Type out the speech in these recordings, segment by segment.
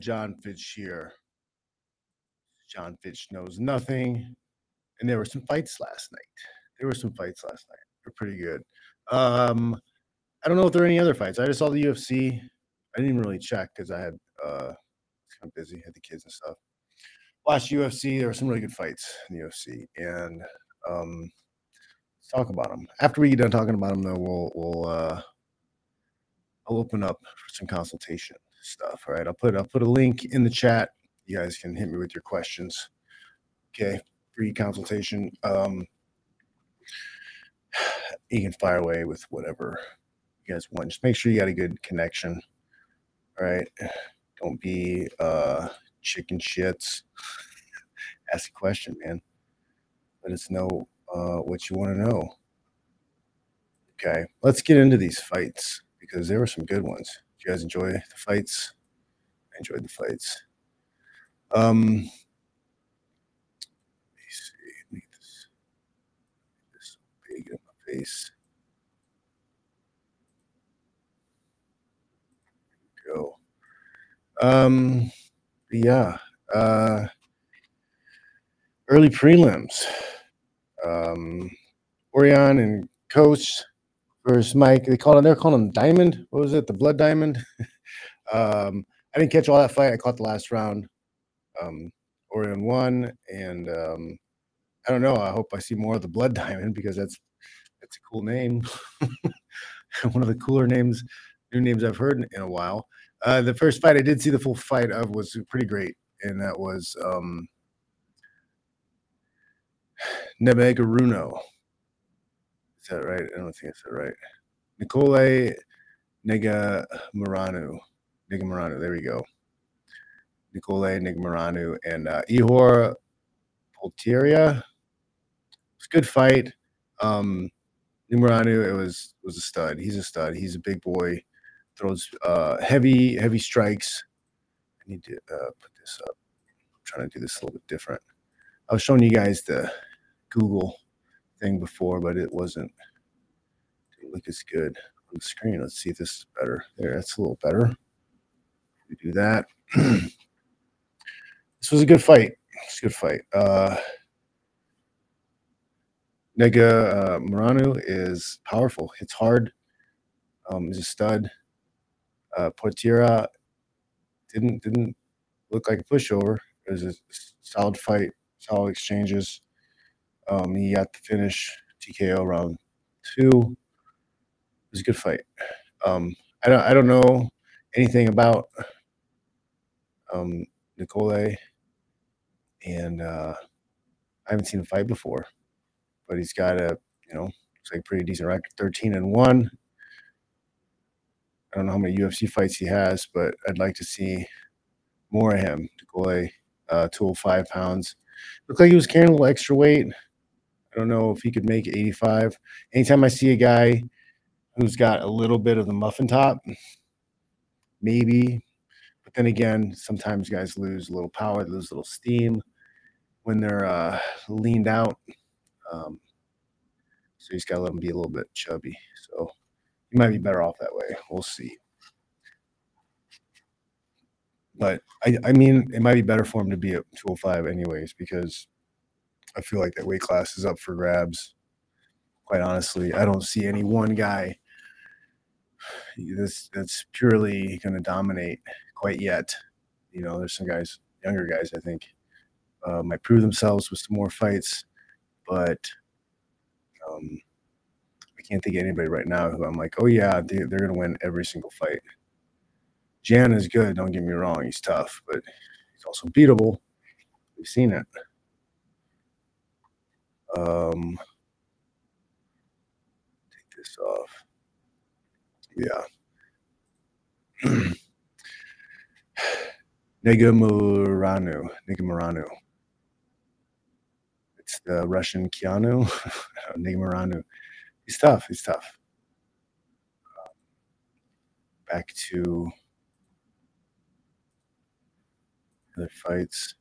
John Fitch here. John Fitch knows nothing. And there were some fights last night. There were some fights last night. They're pretty good. Um, I don't know if there are any other fights. I just saw the UFC. I didn't really check because I had uh kind of busy, had the kids and stuff. Watched UFC. There were some really good fights in the UFC, and um, let's talk about them. After we get done talking about them, though, we'll we'll uh, I'll open up for some consultation stuff. All right, I'll put I'll put a link in the chat. You guys can hit me with your questions. Okay, free consultation. Um, you can fire away with whatever you guys want. Just make sure you got a good connection. All right. Don't be uh chicken shits. Ask a question, man. Let us know uh what you want to know. Okay, let's get into these fights because there were some good ones. You guys enjoy the fights? I enjoyed the fights. Um let me see. Let me get this, this big in my face. Go. Um yeah. Uh early prelims. Um Orion and Coach versus Mike. They call it they're calling him Diamond. What was it? The Blood Diamond? um I didn't catch all that fight. I caught the last round. Um Orion won and um I don't know. I hope I see more of the Blood Diamond because that's that's a cool name. One of the cooler names, new names I've heard in, in a while. Uh, the first fight I did see the full fight of was pretty great, and that was um, Nebegaruno. Is that right? I don't think I said right. Nicole Negumereanu. Negumereanu. There we go. Nicole Negumereanu and uh, Ihor Potieria. It's a good fight. Um, Negumereanu, it was was a stud. He's a stud. He's a big boy. Throws uh, heavy heavy strikes. I need to uh, put this up. I'm trying to do this a little bit different. I was showing you guys the Google thing before, but it wasn't didn't look as good on the screen. Let's see if this is better. There, that's a little better. We do that. this was a good fight. It's a good fight. Uh, Nega uh, Muranu is powerful. Hits hard. Um, he's a stud. Uh, Potieria didn't didn't look like a pushover. It was a solid fight, solid exchanges. Um, he got the finish TKO round two. It was a good fight. Um, I don't I don't know anything about um, Nicole, and uh, I haven't seen him fight before, but he's got a you know looks like pretty decent record, thirteen and one. I don't know how many UFC fights he has, but I'd like to see more of him. Nicole, uh, 205 pounds. Looked like he was carrying a little extra weight. I don't know if he could make 85. Anytime I see a guy who's got a little bit of the muffin top, maybe. But then again, sometimes guys lose a little power, lose a little steam when they're uh, leaned out. Um, so he's got to let him be a little bit chubby. So he might be better off that way. We'll see. But I, I mean, it might be better for him to be at 205 anyways, because I feel like that weight class is up for grabs. Quite honestly, I don't see any one guy this that's purely going to dominate quite yet. You know, there's some guys, younger guys, I think, uh, might prove themselves with some more fights, but um, I can't think of anybody right now who I'm like, oh yeah, they, they're going to win every single fight. Jan is good. Don't get me wrong; he's tough, but he's also beatable. We've seen it. Um, take this off. Yeah. Negumereanu. Negumereanu. It's the Russian Keanu. Negumereanu. He's tough. He's tough. Back to other fights.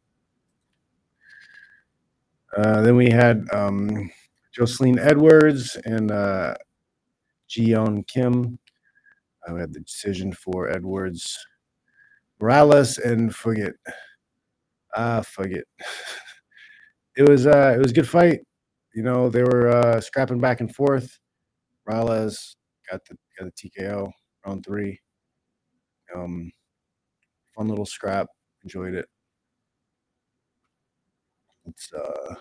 Uh, then we had um, Jocelyn Edwards and uh, Jiyeon Kim. I had the decision for Edwards. Morales and forget. Ah, forget. it was uh it was a good fight. You know, they were uh scrapping back and forth. Morales got the got the TKO round three. Um fun little scrap. Enjoyed it. It's uh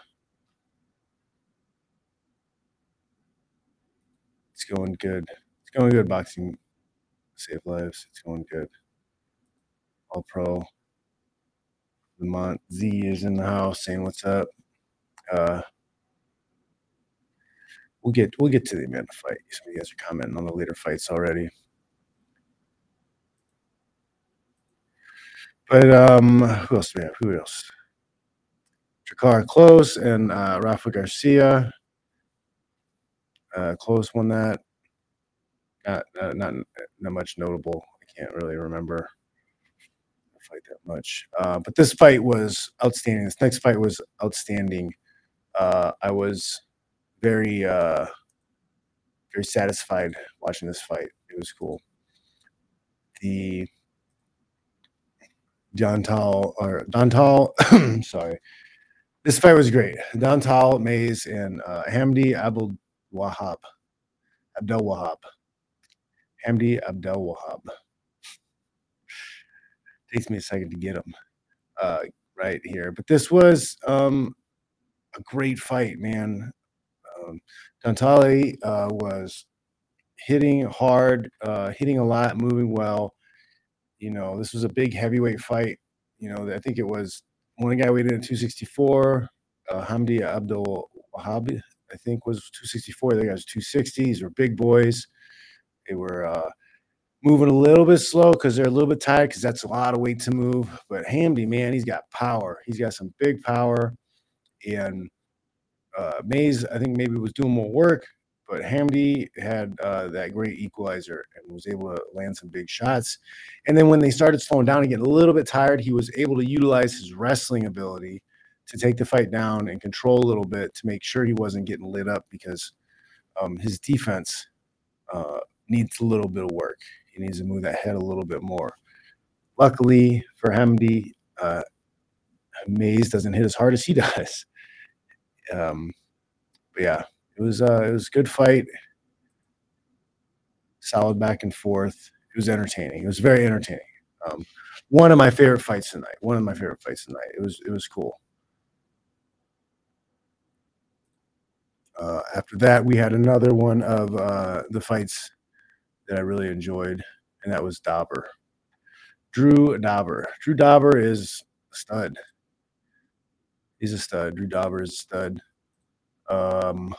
it's going good. It's going good boxing save lives. It's going good. All pro. Lamont Z is in the house saying what's up. Uh we'll get we'll get to the Amanda fight. Some of you guys are commenting on the later fights already. But um who else do we have? Who else? Drakkar Klose and uh, Rafa Garcia. Uh, Klose won that. Not, not not much notable. I can't really remember fight that much. Uh, but this fight was outstanding. This next fight was outstanding. Uh, I was very uh, very satisfied watching this fight. It was cool. The Don'Tale or Don'Tale, sorry. This fight was great. Don'Tale Mayes and uh, Hamdi Abdul Wahab. Abdel Wahab. Hamdi Abdel Wahab. Takes me a second to get him uh, right here, but this was um, a great fight, man. Um, uh, was hitting hard, uh, hitting a lot, moving well. You know, this was a big heavyweight fight. You know, I think it was one guy weighed in at 264. Uh, Hamdi Abdul Wahab, I think, was 264. The other guy was 260. These were big boys. They were uh, moving a little bit slow because they're a little bit tired because that's a lot of weight to move. But Hamdi, man, he's got power. He's got some big power. And uh, Mayes, I think maybe was doing more work, but Hamdi had uh, that great equalizer and was able to land some big shots. And then when they started slowing down and getting a little bit tired, he was able to utilize his wrestling ability to take the fight down and control a little bit to make sure he wasn't getting lit up because um, his defense uh, needs a little bit of work. He needs to move that head a little bit more. Luckily for Hamdi, uh, Mayes doesn't hit as hard as he does. Um, but yeah, it was uh, it was a good fight, solid back and forth. It was entertaining. It was very entertaining. Um, one of my favorite fights tonight. One of my favorite fights tonight. It was it was cool. Uh, after that, we had another one of uh, the fights that I really enjoyed, and that was Dober. Drew Dober. Drew Dober is a stud. He's a stud. Drew Dober is a stud. Um,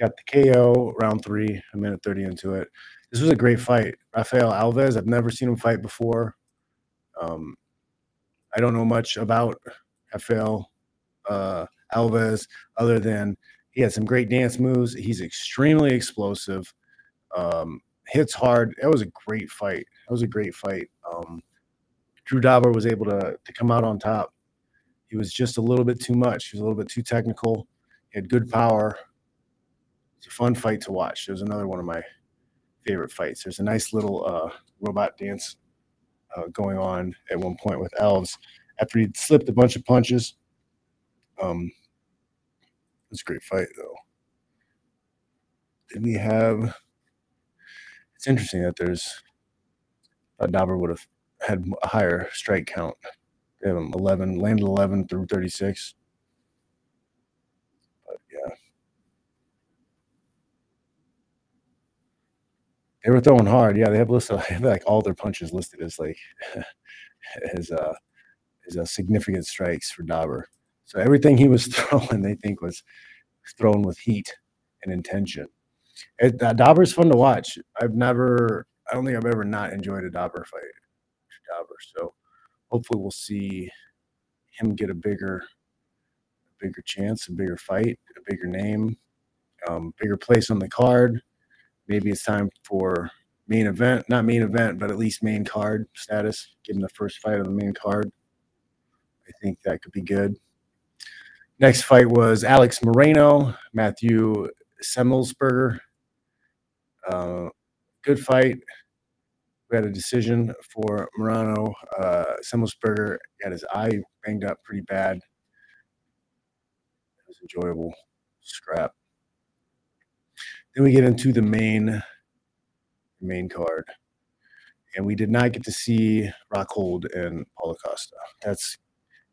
got the KO round three, a minute 30 into it. This was a great fight. Rafael Alves, I've never seen him fight before. Um, I don't know much about Rafael uh, Alves other than he had some great dance moves. He's extremely explosive, um, hits hard. That was a great fight. That was a great fight. Um, Drew Dober was able to, to come out on top. He was just a little bit too much. He was a little bit too technical. He had good power. It's a fun fight to watch. Was another one of my favorite fights. There's a nice little uh, robot dance uh, going on at one point with Alves after he slipped a bunch of punches. Um, it was a great fight, though. Did we have? It's interesting that there's. Uh, Dober would have had a higher strike count. They have him 11, landed 11 through 36. But yeah. They were throwing hard. Yeah, they have listed they have like all their punches listed as like as uh as uh, significant strikes for Dober. So everything he was throwing, they think was thrown with heat and intention. It, uh, Dober's fun to watch. I've never, I don't think I've ever not enjoyed a Dober fight. Dober. So hopefully we'll see him get a bigger, bigger chance, a bigger fight, a bigger name, um, bigger place on the card. Maybe it's time for main event, not main event, but at least main card status. Give him the first fight of the main card. I think that could be good. Next fight was Alex Morono, Matthew Semelsberger. Uh, good fight. we had a decision for Morono. Uh, Semelsberger got his eye banged up pretty bad. It was enjoyable scrap. Then we get into the main main card, and we did not get to see Rockhold and Paulo Costa. That's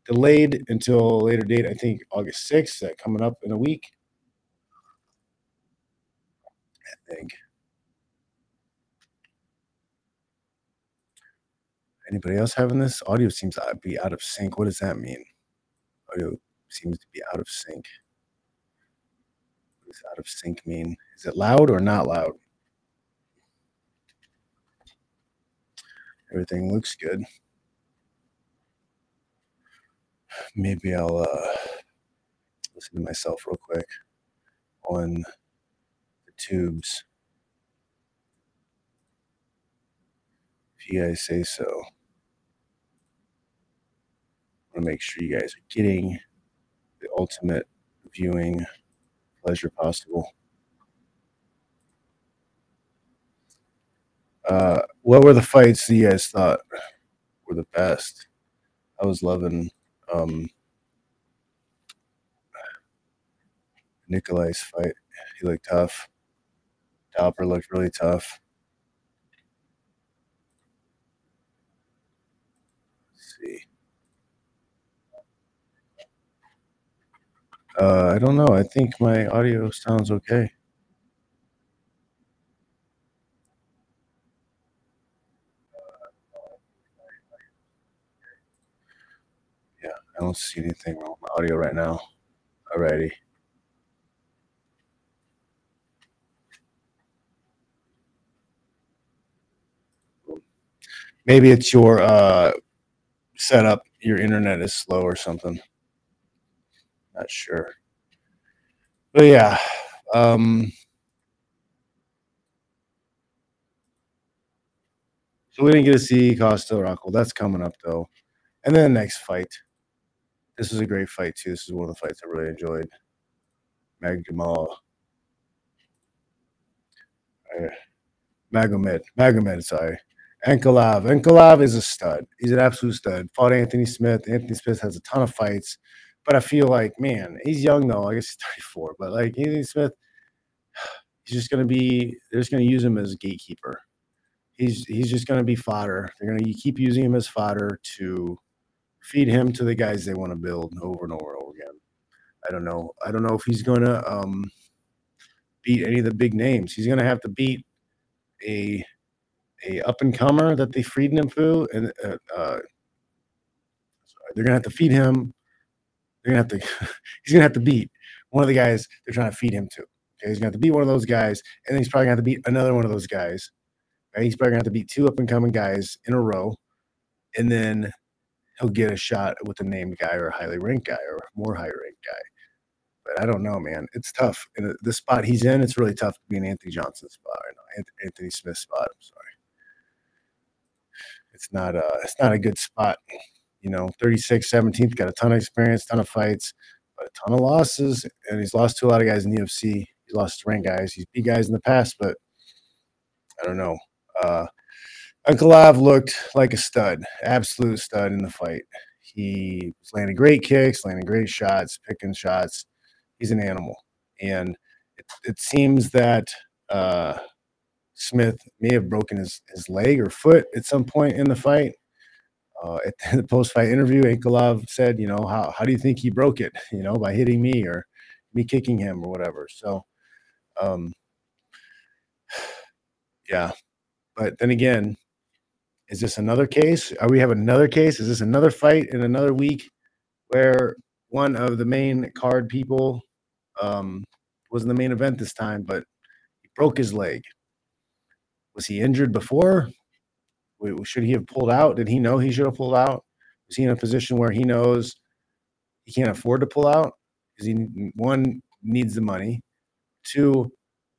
delayed until a later date. I think August sixth. That coming up in a week. I think. Anybody else having this? Audio seems to be out of sync. What does that mean? Audio seems to be out of sync. Does out of sync mean? Is it loud or not loud? Everything looks good. Maybe I'll uh, listen to myself real quick on the tubes. If you guys say so. I want to make sure you guys are getting the ultimate viewing pleasure possible. Uh, what were the fights that you guys thought were the best? I was loving um, Nikolai's fight. He looked tough. Dober looked really tough. Let's see. Uh, I don't know. I think my audio sounds okay. Yeah, I don't see anything wrong with my audio right now. Alrighty. Maybe it's your uh, setup. Your internet is slow or something. Not sure. But yeah. Um, so we didn't get to see Costa Rockhold. That's coming up though. And then the next fight. This was a great fight too. This is one of the fights I really enjoyed. Magjamal. Uh, Magomed. Magomed, sorry. Ankalaev. Ankalaev is a stud. He's an absolute stud. Fought Anthony Smith. Anthony Smith has a ton of fights. But I feel like, man, he's young though. I guess he's 34. But like Anthony Smith, he's just gonna be they're just gonna use him as a gatekeeper. He's he's just gonna be fodder. They're gonna keep using him as fodder to feed him to the guys they want to build over and over and over again. I don't know. I don't know if he's gonna um, beat any of the big names. He's gonna have to beat a a up and comer that they feed him food, and uh, uh, they're gonna have to feed him. They're gonna have to. he's gonna have to beat one of the guys they're trying to feed him to. Okay, he's gonna have to beat one of those guys, and then he's probably gonna have to beat another one of those guys. Right? He's probably gonna have to beat two up and coming guys in a row, and then he'll get a shot with a named guy or a highly ranked guy or more high ranked guy. But I don't know, man. It's tough. And the spot he's in, it's really tough to be in Anthony Johnson's spot right. Anthony Smith's spot. I'm sorry. It's not a it's not a good spot. You know, 36, 17th, got a ton of experience, ton of fights, but a ton of losses. And he's lost to a lot of guys in the UFC. He's lost to rank guys. He's beat guys in the past, but I don't know. Uh Ankalaev looked like a stud, absolute stud in the fight. He was landing great kicks, landing great shots, picking shots. He's an animal. And it, it seems that uh, Smith may have broken his, his leg or foot at some point in the fight. Uh, at the post fight interview, Ankalaev said, you know, how, how do you think he broke it? You know, by hitting me or me kicking him or whatever. So, um, yeah. But then again, is this another case? Are we have another case? Is this another fight in another week where one of the main card people um, was in the main event this time, but he broke his leg? Was he injured before? Should he have pulled out? Did he know he should have pulled out? Is he in a position where he knows he can't afford to pull out? Because he one needs the money, two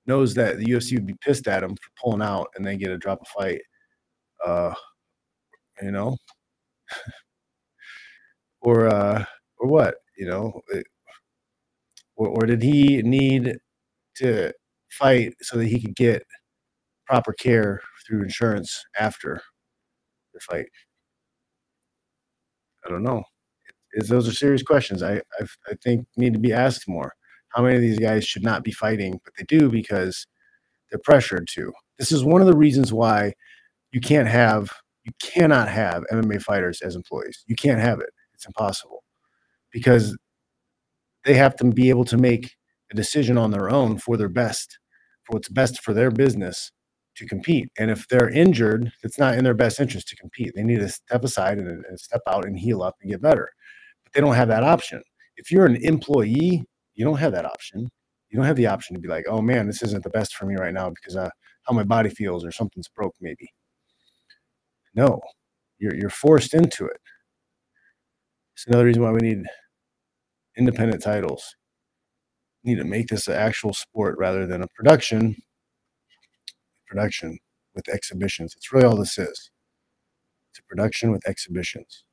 knows that the UFC would be pissed at him for pulling out and then get a drop a fight uh, you know, or uh, or what, you know, it, or, or did he need to fight so that he could get proper care through insurance after the fight? I don't know. Is those are serious questions. I I, I think need to be asked more. How many of these guys should not be fighting, but they do because they're pressured to. This is one of the reasons why you can't have you cannot have MMA fighters as employees. You can't have it. It's impossible because they have to be able to make a decision on their own for their best, for what's best for their business to compete. And if they're injured, it's not in their best interest to compete. They need to step aside and, and step out and heal up and get better. But they don't have that option. If you're an employee, you don't have that option. You don't have the option to be like, oh man, this isn't the best for me right now because uh, how my body feels or something's broke maybe. No, you're, you're forced into it. It's another reason why we need independent titles. We need to make this an actual sport rather than a production. Production with exhibitions. It's really all this is. It's a production with exhibitions.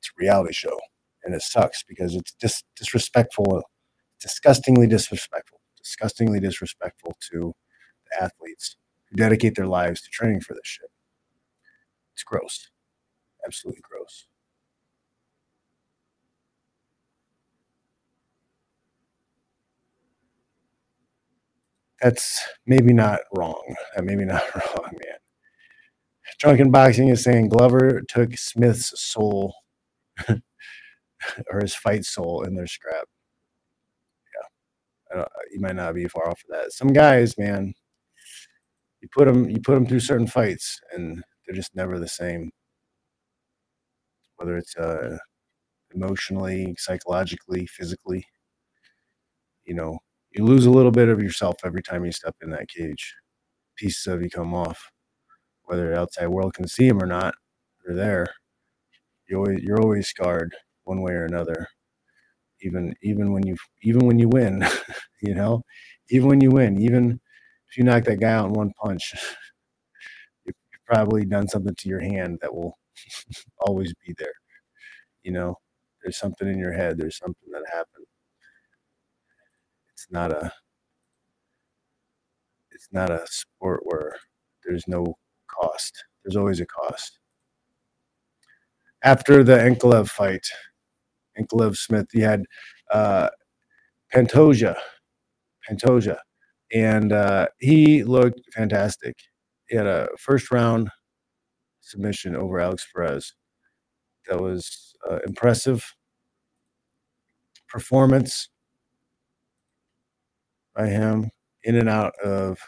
It's a reality show. And it sucks because it's dis- disrespectful, disgustingly disrespectful, disgustingly disrespectful to the athletes who dedicate their lives to training for this shit. It's gross. Absolutely gross. That's maybe not wrong. That maybe not wrong, man. Drunken Boxing is saying Glover took Smith's soul or his fight soul in their scrap. Yeah, you might not be far off of that. Some guys, man, you put them you put them through certain fights, and they're just never the same. Whether it's uh, emotionally, psychologically, physically, you know, you lose a little bit of yourself every time you step in that cage. Pieces of you come off, whether the outside world can see them or not. They're there. You always, you're always scarred one way or another. Even even when you even when you win, you know, even when you win, even if you knock that guy out in one punch, you've probably done something to your hand that will always be there. You know, there's something in your head. There's something that happened it's not a it's not a sport where there's no cost. There's always a cost. After the Ankalaev fight, Ankalaev Smith, he had uh, Pantoja, Pantoja, and uh, he looked fantastic. He had a first round submission over Alex Perez. That was uh, impressive performance by him in and out of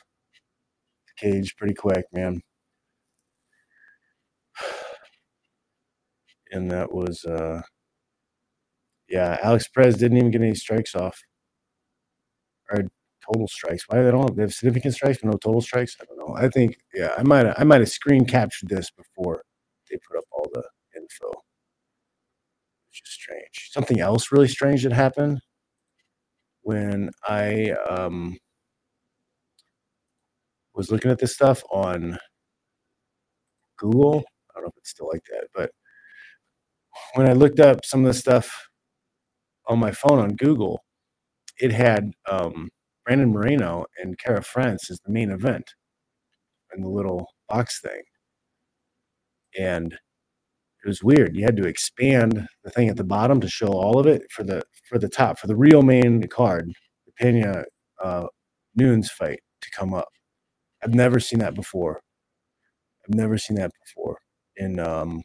the cage pretty quick, man. And that was, uh, yeah, Alex Perez didn't even get any strikes off or total strikes. Why they don't they have significant strikes but no total strikes? I don't know. I think, yeah, I might I might have screen captured this before they put up all the info. Which is strange. Something else really strange that happened when I um, was looking at this stuff on Google. I don't know if it's still like that, but when I looked up some of the stuff on my phone on Google, it had um, Brandon Moreno and Kara-France as the main event in the little box thing. And it was weird. You had to expand the thing at the bottom to show all of it for the for the top for the real main card, the Pena uh, Nunes fight to come up. I've never seen that before. I've never seen that before in um,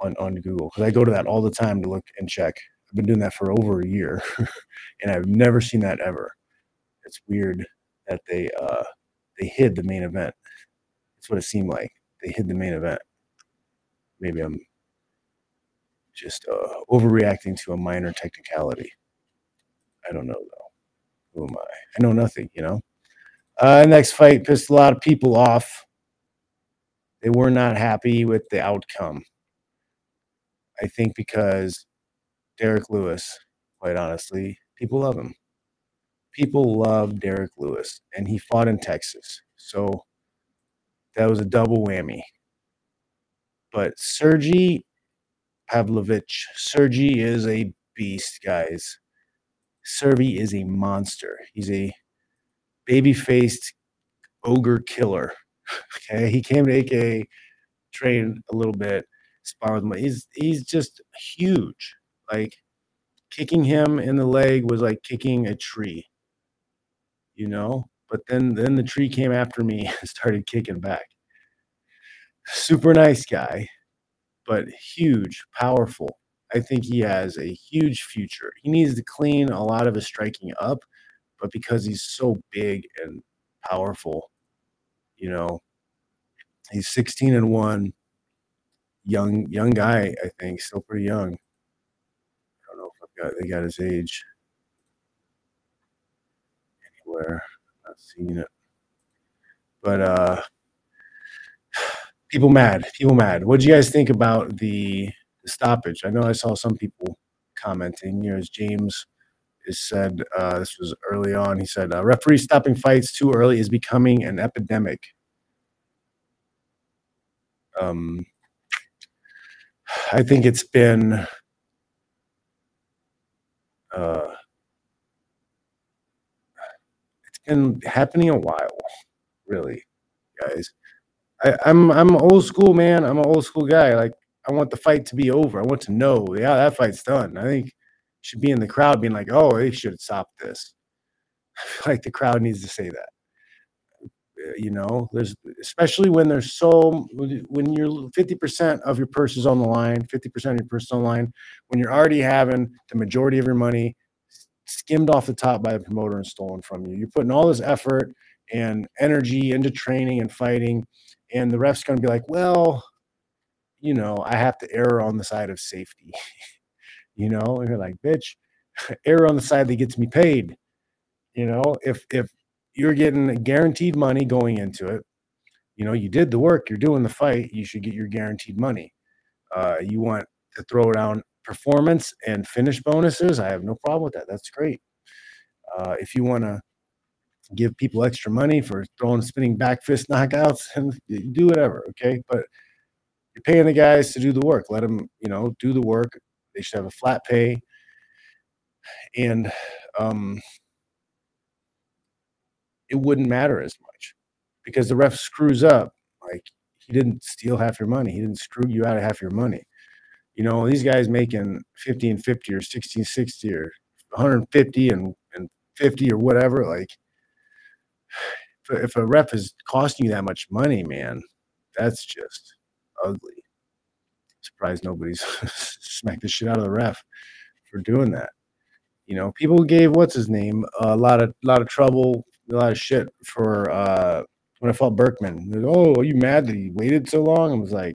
on on Google because I go to that all the time to look and check. I've been doing that for over a year, and I've never seen that ever. It's weird that they uh, they hid the main event. That's what it seemed like. They hid the main event maybe I'm just uh, overreacting to a minor technicality. I don't know though. Who am I? I know nothing, you know. Uh, next fight pissed a lot of people off. They were not happy with the outcome. I think because Derrick Lewis, quite honestly, people love him. People love Derrick Lewis, and he fought in Texas. So that was a double whammy. But Sergey Pavlovich, Sergey is a beast, guys. Sergey is a monster. He's a baby faced ogre killer. Okay, he came to AKA, trained a little bit, sparred with him. He's he's just huge. Like kicking him in the leg was like kicking a tree. You know? But then then the tree came after me and started kicking back. Super nice guy, but huge, powerful. I think he has a huge future. He needs to clean a lot of his striking up, but because he's so big and powerful, you know, he's 16 and 1. Young young guy, I think, still pretty young. I don't know if I've got they got his age anywhere. I'm not seeing it. But uh people mad. People mad. What do you guys think about the, stoppage? I know I saw some people commenting. You know, as James is said, uh, this was early on. He said, uh, "Referees stopping fights too early is becoming an epidemic." Um, I think it's been. Uh, it's been happening a while, really, guys. I, I'm I'm old school, man. I'm an old school guy. Like I want the fight to be over. I want to know, yeah, that fight's done. I think should be in the crowd being like, oh, they should stopped this. I feel like the crowd needs to say that. Uh, You know, there's especially when there's so when you're 50% of your purse is on the line, 50% of your purse is on the line, when you're already having the majority of your money skimmed off the top by the promoter and stolen from you. You're putting all this effort and energy into training and fighting, and the ref's gonna be like, well, you know, I have to err on the side of safety. you know, and you're like, bitch, err on the side that gets me paid. You know, if if you're getting guaranteed money going into it, you know, you did the work, you're doing the fight, you should get your guaranteed money. Uh, you want to throw down performance and finish bonuses, I have no problem with that. That's great. Uh, if you want to give people extra money for throwing spinning back fist knockouts, and do whatever, okay? But you're paying the guys to do the work. Let them, you know, do the work. They should have a flat pay. And um, it wouldn't matter as much because the ref screws up. Like he didn't steal half your money. He didn't screw you out of half your money. You know, these guys making 50 and 50 or 60 and 60 or 150 and, and 50 or whatever. Like if a, ref is costing you that much money, man, that's just ugly. Surprised nobody's smacked the shit out of the ref for doing that. You know, people gave what's his name a lot of lot of trouble, a lot of shit for uh when I fought Burkman. Oh, are you mad that he waited so long? I was like,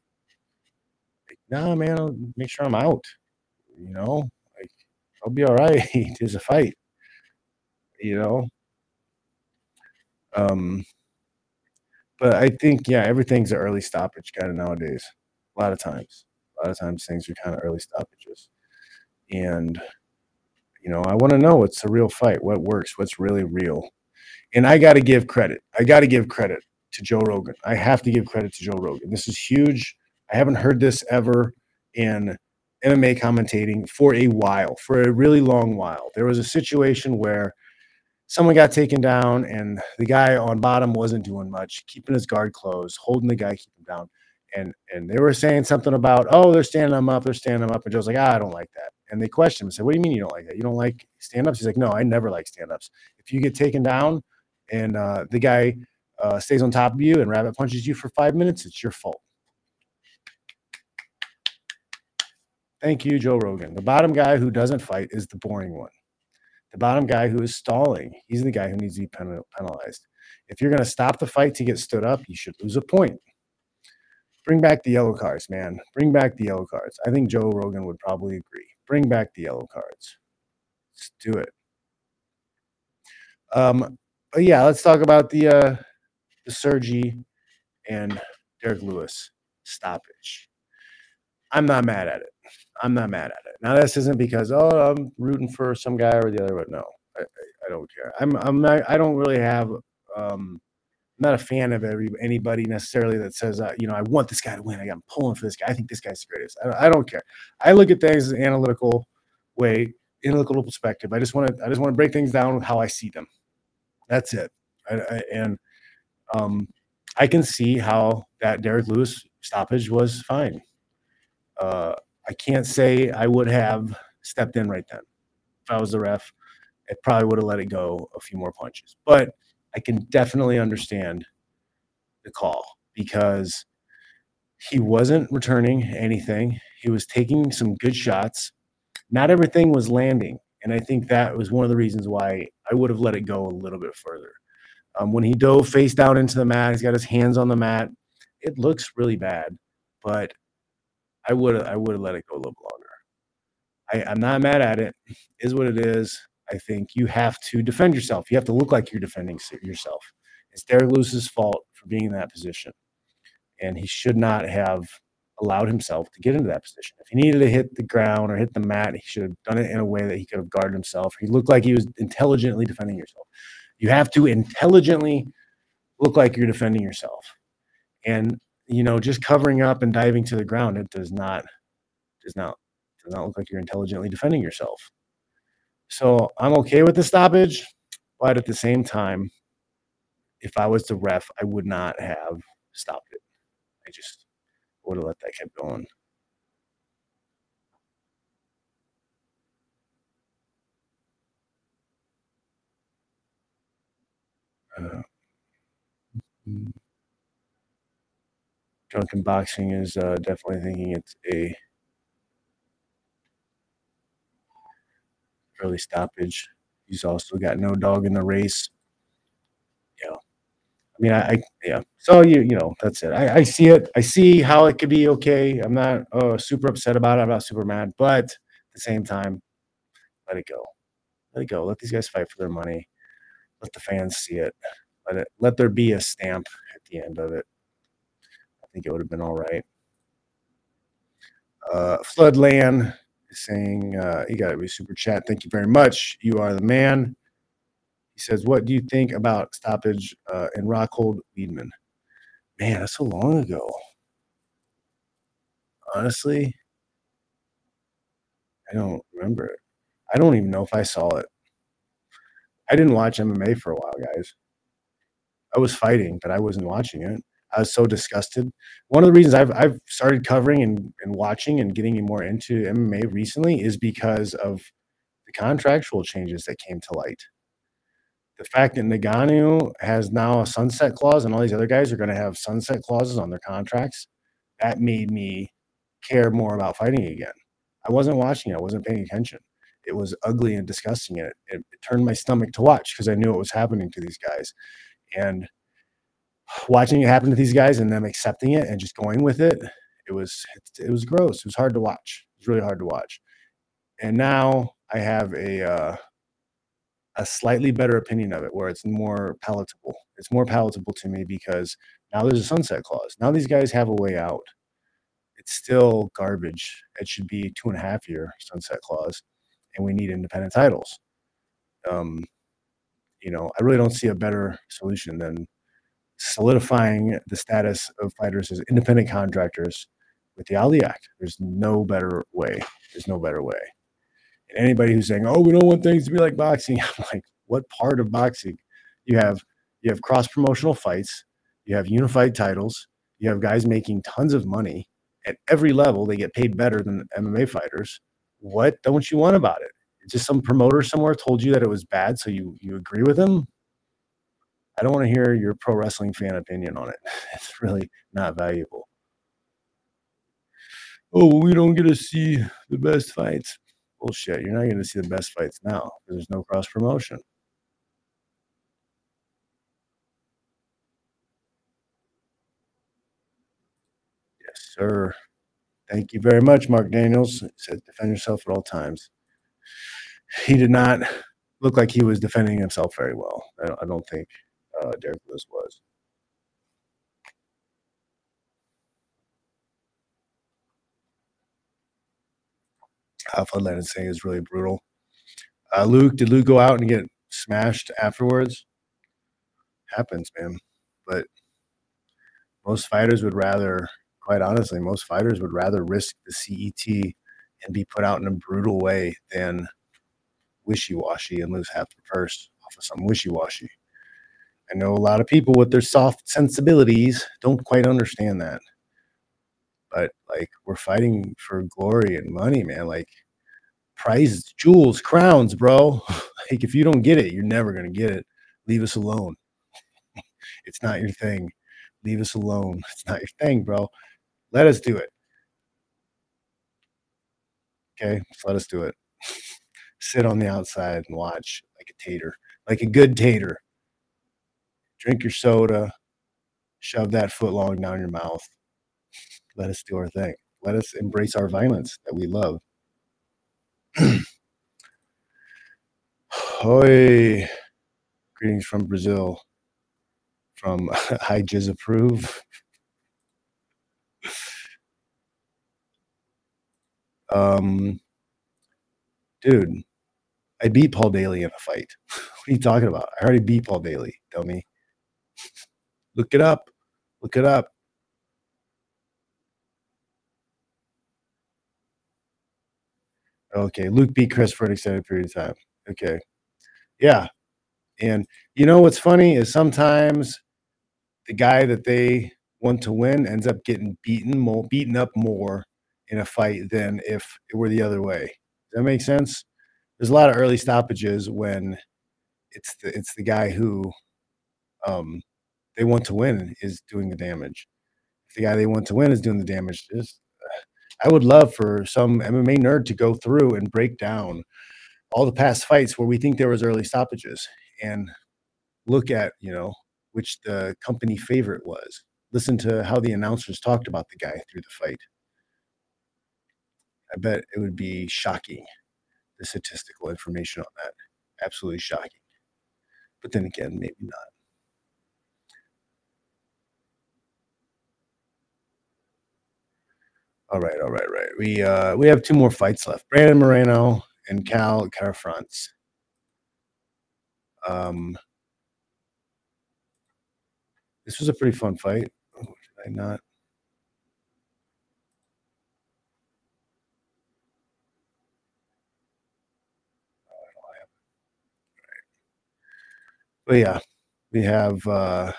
nah, man, I'll make sure I'm out. You know, like I'll be all right. It's a fight. You know. Um, but I think yeah, everything's an early stoppage kind of nowadays. A lot of times, a lot of times things are kind of early stoppages, and you know, I want to know what's the real fight, what works, what's really real. And I got to give credit. I got to give credit to Joe Rogan. I have to give credit to Joe Rogan. This is huge. I haven't heard this ever in MMA commentating for a while, for a really long while. There was a situation where someone got taken down and the guy on bottom wasn't doing much, keeping his guard closed, holding the guy, keep him down. And and they were saying something about, oh, they're standing him up, they're standing him up. And Joe's like, ah, I don't like that. And they questioned him and said, What do you mean you don't like that? You don't like stand ups? He's like, No, I never like stand ups. If you get taken down and uh, the guy uh, stays on top of you and rabbit punches you for five minutes, it's your fault. Thank you, Joe Rogan. The bottom guy who doesn't fight is the boring one. The bottom guy who is stalling, he's the guy who needs to be penalized. If you're going to stop the fight to get stood up, you should lose a point. Bring back the yellow cards, man. Bring back the yellow cards. I think Joe Rogan would probably agree. Bring back the yellow cards. Let's do it. Um, but yeah, let's talk about the uh, the Sergi and Derrick Lewis stoppage. I'm not mad at it. I'm not mad at it. Now this isn't because oh I'm rooting for some guy or the other, but no, I, I, don't care. I'm I'm not. I don't really have. Um, I'm not a fan of every anybody necessarily that says uh, you know I want this guy to win. I, I'm pulling for this guy. I think this guy's the greatest. I, I don't care. I look at things in an analytical way, analytical perspective. I just want to I just want to break things down with how I see them. That's it. I, I, and um, I can see how that Derrick Lewis stoppage was fine. Uh, I can't say I would have stepped in right then. If I was the ref, I probably would have let it go a few more punches. But I can definitely understand the call because he wasn't returning anything. He was taking some good shots. Not everything was landing. And I think that was one of the reasons why I would have let it go a little bit further. Um, when he dove face down into the mat, he's got his hands on the mat. It looks really bad, but I would I would have let it go a little longer. I, I'm not mad at it. Is what it is. I think you have to defend yourself. You have to look like you're defending yourself. It's Derrick Lewis's fault for being in that position, and he should not have allowed himself to get into that position. If he needed to hit the ground or hit the mat, he should have done it in a way that he could have guarded himself. He looked like he was intelligently defending yourself. You have to intelligently look like you're defending yourself. And you know, just covering up and diving to the ground, it does not does not does not look like you're intelligently defending yourself. So I'm okay with the stoppage, but at the same time, if I was the ref, I would not have stopped it. I just would have let that keep going. Uh, mm. Drunken Boxing is uh, definitely thinking it's a early stoppage. He's also got no dog in the race. Yeah. I mean, I, I yeah. So you you know that's it. I, I see it. I see how it could be okay. I'm not uh, super upset about it. I'm not super mad, but at the same time, let it go. Let it go. Let these guys fight for their money. Let the fans see it. Let it. Let there be a stamp at the end of it. Think it would have been all right. Uh, Floodland saying uh, he got a super chat. Thank you very much. You are the man. He says, "What do you think about stoppage uh, in Rockhold Weidman?" Man, that's so long ago. Honestly, I don't remember it. I don't even know if I saw it. I didn't watch MMA for a while, guys. I was fighting, but I wasn't watching it. I was so disgusted. One of the reasons I've I've started covering and, and watching and getting more into MMA recently is because of the contractual changes that came to light. The fact that Ngannou has now a sunset clause and all these other guys are going to have sunset clauses on their contracts, that made me care more about fighting again. I wasn't watching it. I wasn't paying attention. It was ugly and disgusting. And it, it, it turned my stomach to watch because I knew what was happening to these guys. And watching it happen to these guys and them accepting it and just going with it, it was it, was gross. It was hard to watch. It was really hard to watch. And now I have a uh, a slightly better opinion of it, where it's more palatable. It's more palatable to me because now there's a sunset clause. Now these guys have a way out. It's still garbage. It should be two and a half year sunset clause, and we need independent titles. Um, you know, I really don't see a better solution than solidifying the status of fighters as independent contractors with the Ali Act. There's no better way. There's no better way. And anybody who's saying, "Oh, we don't want things to be like boxing," I'm like, what part of boxing? You have you have cross promotional fights. You have unified titles. You have guys making tons of money at every level. They get paid better than MMA fighters. What don't you want about it? Just some promoter somewhere told you that it was bad, so you you agree with him. I don't want to hear your pro wrestling fan opinion on it. It's really not valuable. Oh, we don't get to see the best fights. Bullshit. You're not going to see the best fights now because there's no cross promotion. Yes, sir. Thank you very much, Mark Daniels. It said defend yourself at all times. He did not look like he was defending himself very well. I don't, I don't think uh, Derrick Lewis was. Alpha Lennon saying is really brutal. Uh, Luke, did Luke go out and get smashed afterwards? Happens, man. But most fighters would rather, quite honestly, most fighters would rather risk the CET and be put out in a brutal way than wishy washy and lose half the purse off of some wishy washy. I know a lot of people with their soft sensibilities don't quite understand that. But like we're fighting for glory and money, man. Like prizes, jewels, crowns, bro. like if you don't get it, you're never gonna get it. Leave us alone. it's not your thing. Leave us alone. It's not your thing, bro. Let us do it. Okay, let us do it. Sit on the outside and watch like a tater, like a good tater. Drink your soda, shove that foot long down your mouth. Let us do our thing. Let us embrace our violence that we love. Hoi. Greetings from Brazil. From I Jizz Approve. Um, dude, I beat Paul Daley in a fight. what are you talking about? I already beat Paul Daley, dummy. Look it up. Look it up. Okay, Luke beat Chris for an extended period of time. Okay. Yeah. And you know what's funny is sometimes the guy that they want to win ends up getting beaten more beaten up more in a fight than if it were the other way. Does that make sense? There's a lot of early stoppages when it's the it's the guy who um they want to win is doing the damage. If the guy they want to win is doing the damage, just I would love for some MMA nerd to go through and break down all the past fights where we think there was early stoppages and look at, you know, which the company favorite was. Listen to how the announcers talked about the guy through the fight. I bet it would be shocking, the statistical information on that. Absolutely shocking. But then again, maybe not. All right, all right, right. We uh we have two more fights left. Brandon Moreno and Kai Kara-France. Um this was a pretty fun fight. Oh, should I not? But yeah, we have uh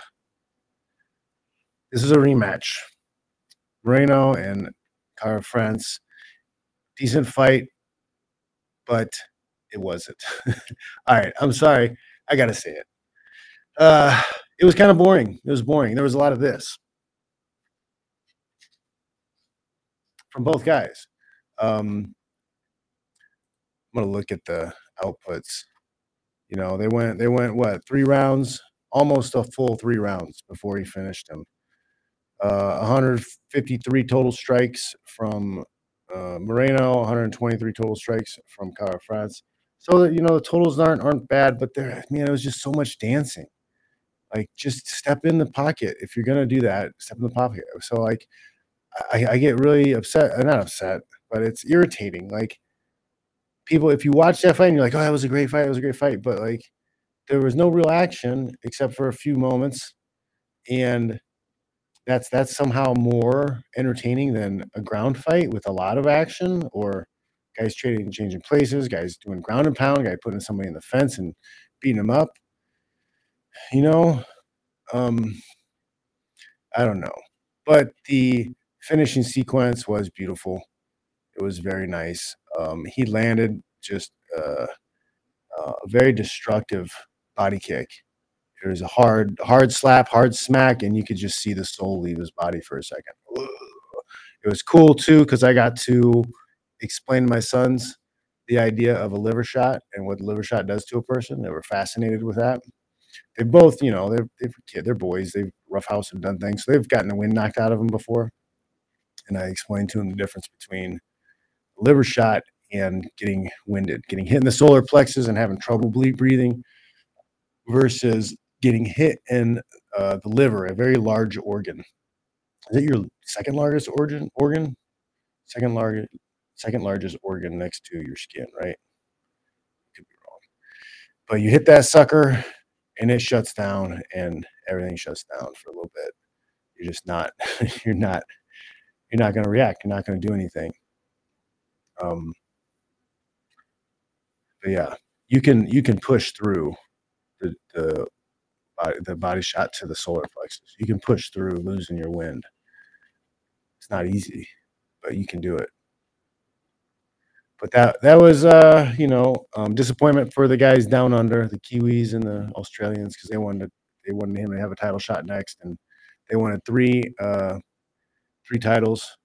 this is a rematch. Moreno and Kara-France. Decent fight, but it wasn't. All right, I'm sorry. I gotta say it. Uh it was kind of boring. It was boring. There was a lot of this from both guys. Um I'm gonna look at the outputs. You know, they went they went what three rounds, almost a full three rounds before he finished him. Uh, 153 total strikes from uh, Moreno, 123 total strikes from Kara-France. So that you know the totals aren't aren't bad, but there, man, it was just so much dancing. Like, just step in the pocket if you're gonna do that. Step in the pocket. So like, I, I get really upset. uh, Not upset, but it's irritating. Like people, if you watch that fight and you're like, "Oh, that was a great fight. It was a great fight," but like, there was no real action except for a few moments, and that's that's somehow more entertaining than a ground fight with a lot of action or guys trading, changing places, guys doing ground and pound, guy putting somebody in the fence and beating them up. You know, um, I don't know, but the finishing sequence was beautiful. It was very nice. Um, he landed just uh, uh, a very destructive body kick. It was a hard, hard slap, hard smack, and you could just see the soul leave his body for a second. It was cool too because I got to explain to my sons the idea of a liver shot and what liver shot does to a person. They were fascinated with that. They both, you know, they're they're kid, they're boys. They've roughhouse and done things. So they've gotten the wind knocked out of them before. And I explained to them the difference between liver shot and getting winded, getting hit in the solar plexus and having trouble breathing versus getting hit in uh, the liver, a very large organ. Is it your second largest organ? Organ, second largest, second largest organ next to your skin, right? Could be wrong, but you hit that sucker, and it shuts down, and everything shuts down for a little bit. You're just not, you're not, you're not going to react. You're not going to do anything. Um, but yeah, you can you can push through the, the body, the body shot to the solar plexus. You can push through losing your wind. It's not easy, but you can do it. But that that was uh, you know um, disappointment for the guys down under the Kiwis and the Australians because they wanted they wanted him to have a title shot next, and they wanted three uh, three titles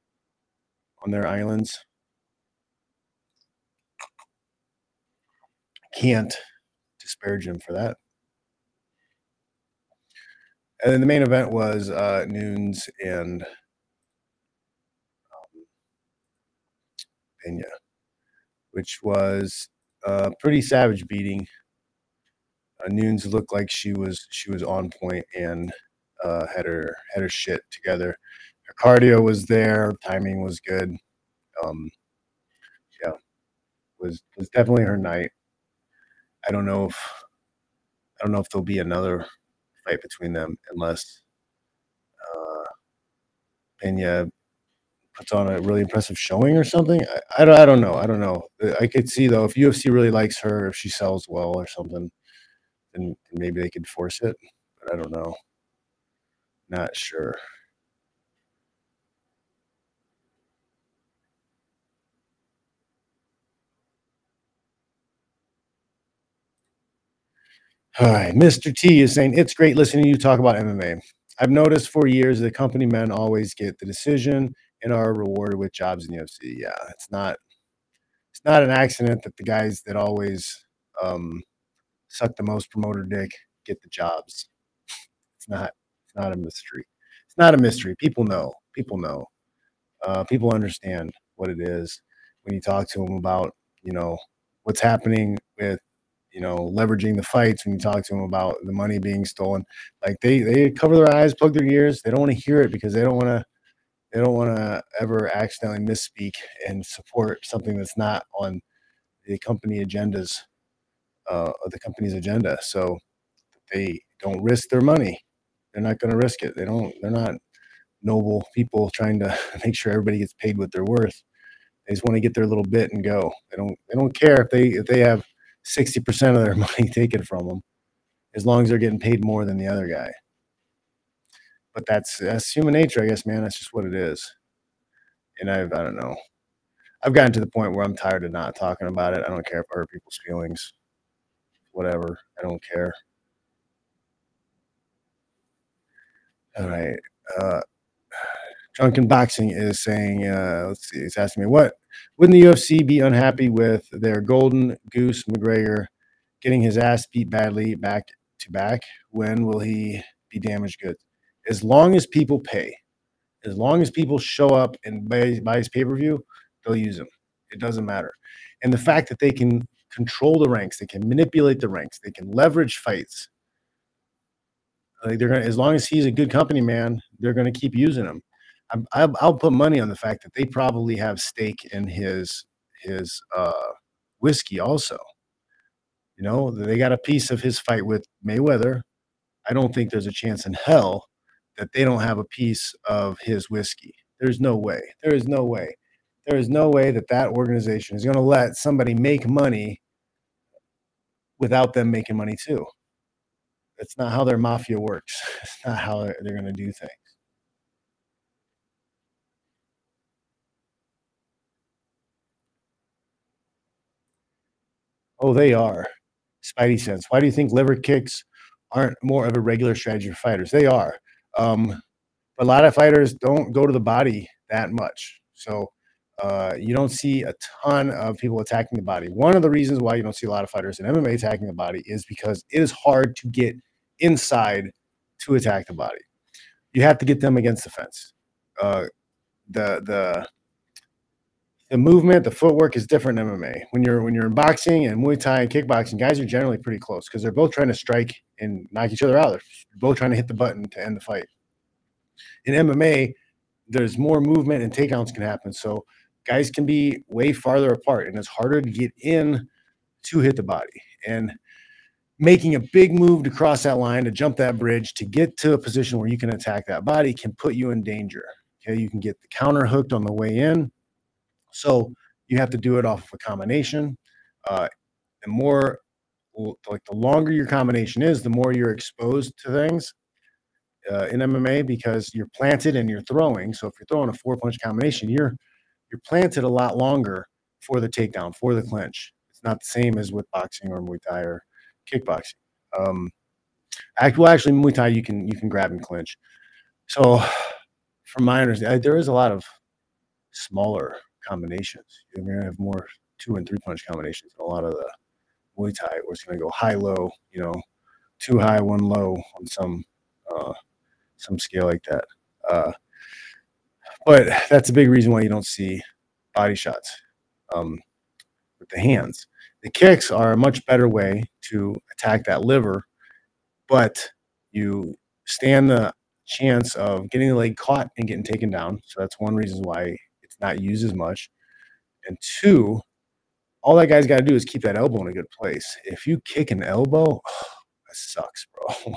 on their islands. Can't disparage him for that. And then the main event was uh, Nunes and um, Pena, which was a pretty savage beating. Uh, Nunes looked like she was she was on point and uh, had her had her shit together. Her cardio was there, timing was good. Um, yeah, was was definitely her night. I don't know if I don't know if there'll be another fight between them unless uh, Pena puts on a really impressive showing or something. I, I, don't, I don't know. I don't know. I could see though if UFC really likes her, if she sells well or something, then maybe they could force it. But I don't know. Not sure. Right, Mr. T is saying it's great listening to you talk about MMA. I've noticed for years the company men always get the decision and are rewarded with jobs in the UFC. Yeah, it's not it's not an accident that the guys that always um, suck the most promoter dick get the jobs. It's not it's not a mystery. It's not a mystery. People know. People know. Uh, people understand what it is when you talk to them about you know what's happening with you know, leveraging the fights when you talk to them about the money being stolen. Like they they cover their eyes, plug their ears. They don't want to hear it because they don't want to they don't want to ever accidentally misspeak and support something that's not on the company agendas uh, of the company's agenda. So they don't risk their money. They're not going to risk it. They don't. They're not noble people trying to make sure everybody gets paid what they're worth. They just want to get their little bit and go. They don't. They don't care if they if they have 60% of their money taken from them as long as they're getting paid more than the other guy. But that's that's human nature, I guess, man. That's just what it is. And I've I don't know. I've gotten to the point where I'm tired of not talking about it. I don't care if I hurt people's feelings. Whatever. I don't care. All right. Uh Drunken Boxing is saying, uh, let's see, he's asking me, what wouldn't the UFC be unhappy with their golden goose McGregor getting his ass beat badly back to back? When will he be damaged goods? As long as people pay, as long as people show up and buy, buy his pay per view, they'll use him. It doesn't matter. And the fact that they can control the ranks, they can manipulate the ranks, they can leverage fights. Like they're gonna, as long as he's a good company man, they're gonna keep using him. I, I'll put money on the fact that they probably have stake in his his uh, whiskey also. You know, they got a piece of his fight with Mayweather. I don't think there's a chance in hell that they don't have a piece of his whiskey. There's no way. There is no way. There is no way that that organization is going to let somebody make money without them making money too. That's not how their mafia works. It's not how they're going to do things. Oh, they are. Spidey sense. Why do you think liver kicks aren't more of a regular strategy for fighters? They are. Um, but a lot of fighters don't go to the body that much. So uh, you don't see a ton of people attacking the body. One of the reasons why you don't see a lot of fighters in MMA attacking the body is because it is hard to get inside to attack the body. You have to get them against the fence. Uh, the the the movement, the footwork is different in MMA. When you're when you're in boxing and Muay Thai and kickboxing, guys are generally pretty close because they're both trying to strike and knock each other out. They're both trying to hit the button to end the fight. In MMA, there's more movement and takedowns can happen. So guys can be way farther apart and it's harder to get in to hit the body. And making a big move to cross that line, to jump that bridge, to get to a position where you can attack that body can put you in danger. Okay, you can get the counter hooked on the way in so you have to do it off of a combination. Uh, the more like, the longer your combination is, the more you're exposed to things, uh, in MMA because you're planted and you're throwing. So if you're throwing a four-punch combination, you're you're planted a lot longer for the takedown, for the clinch. It's not the same as with boxing or Muay Thai or kickboxing. Um, act well, actually, Muay Thai, you can you can grab and clinch. So from my understanding, there is a lot of smaller combinations. You're gonna have more two and three punch combinations a lot of the Muay Thai where it's gonna go high low, you know, two high, one low on some uh, some scale like that. Uh, but that's a big reason why you don't see body shots um, with the hands. The kicks are a much better way to attack that liver, but you stand the chance of getting the leg caught and getting taken down. So that's one reason why not used as much. And two, all that guy's got to do is keep that elbow in a good place. If you kick an elbow, oh, that sucks, bro.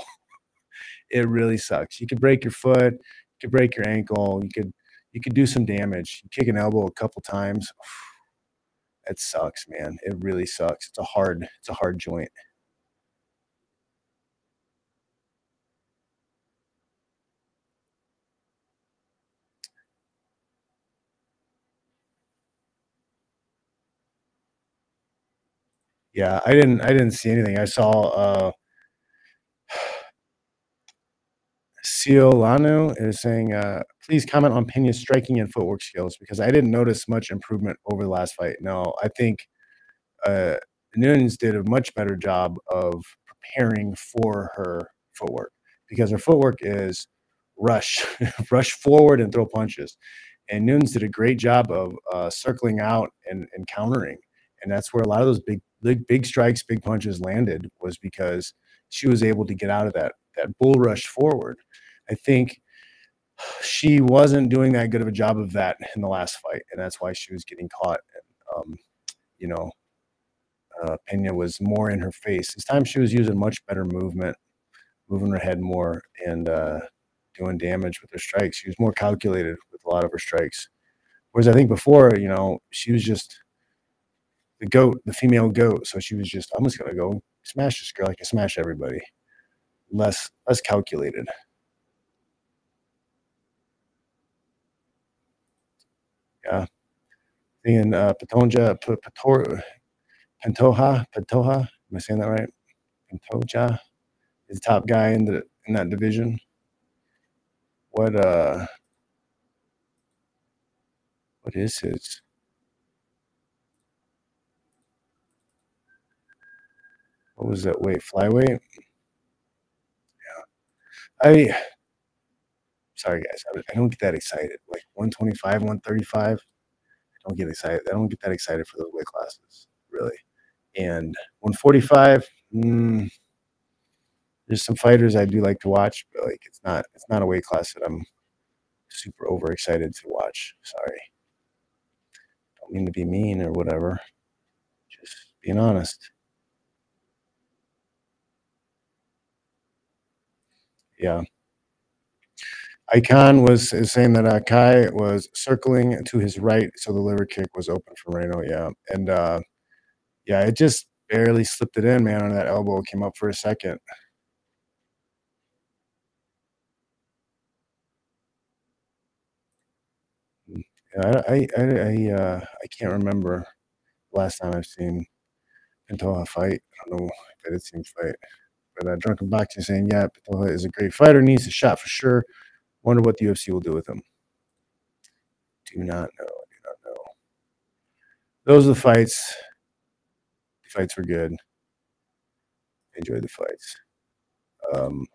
it really sucks. You could break your foot, you could break your ankle, you could you could do some damage. You kick an elbow a couple times. It sucks, man. It really sucks. It's a hard it's a hard joint. Yeah, I didn't I didn't see anything. I saw, uh Ciolano is saying, uh, "Please comment on Pena's striking and footwork skills because I didn't notice much improvement over the last fight." No, I think, uh, Nunes did a much better job of preparing for her footwork because her footwork is rush, rush forward and throw punches. And Nunes did a great job of uh, circling out and, and countering. And that's where a lot of those big, big, big strikes, big punches landed was because she was able to get out of that that bull rush forward. I think she wasn't doing that good of a job of that in the last fight, and that's why she was getting caught. And, um, you know, uh, Pena was more in her face. This time she was using much better movement, moving her head more, and uh, doing damage with her strikes. She was more calculated with a lot of her strikes. Whereas I think before, you know, she was just the goat, the female goat. So she was just, I'm just gonna go smash this girl. I can smash everybody. Less, less calculated. Yeah. And uh, Patonja, Pator, Pantoja, Pantoja. Am I saying that right? Pantoja is the top guy in the in that division. What uh, what is his? What was that weight? Flyweight. Yeah, I. Sorry guys, I, don't get that excited. Like 125, 135. I don't get excited. I don't get that excited for those weight classes, really. And 145, mm, there's some fighters I do like to watch, but like it's not it's not a weight class that I'm super overexcited to watch. Sorry. Don't mean to be mean or whatever. Just being honest. Yeah. Icon was is saying that uh, Kai was circling to his right, so the liver kick was open for Moreno. Yeah, and uh, yeah, it just barely slipped it in, man. On that elbow, came up for a second. I I I, I, uh, I can't remember last time I've seen Pantoja fight. I don't know if I did see him fight, but uh, Drunken Boxing saying, yeah, Pantoja is a great fighter, needs a shot for sure. Wonder what the UFC will do with him. Do not know. Do not know. Those are the fights. The fights were good. Enjoyed the fights. Um,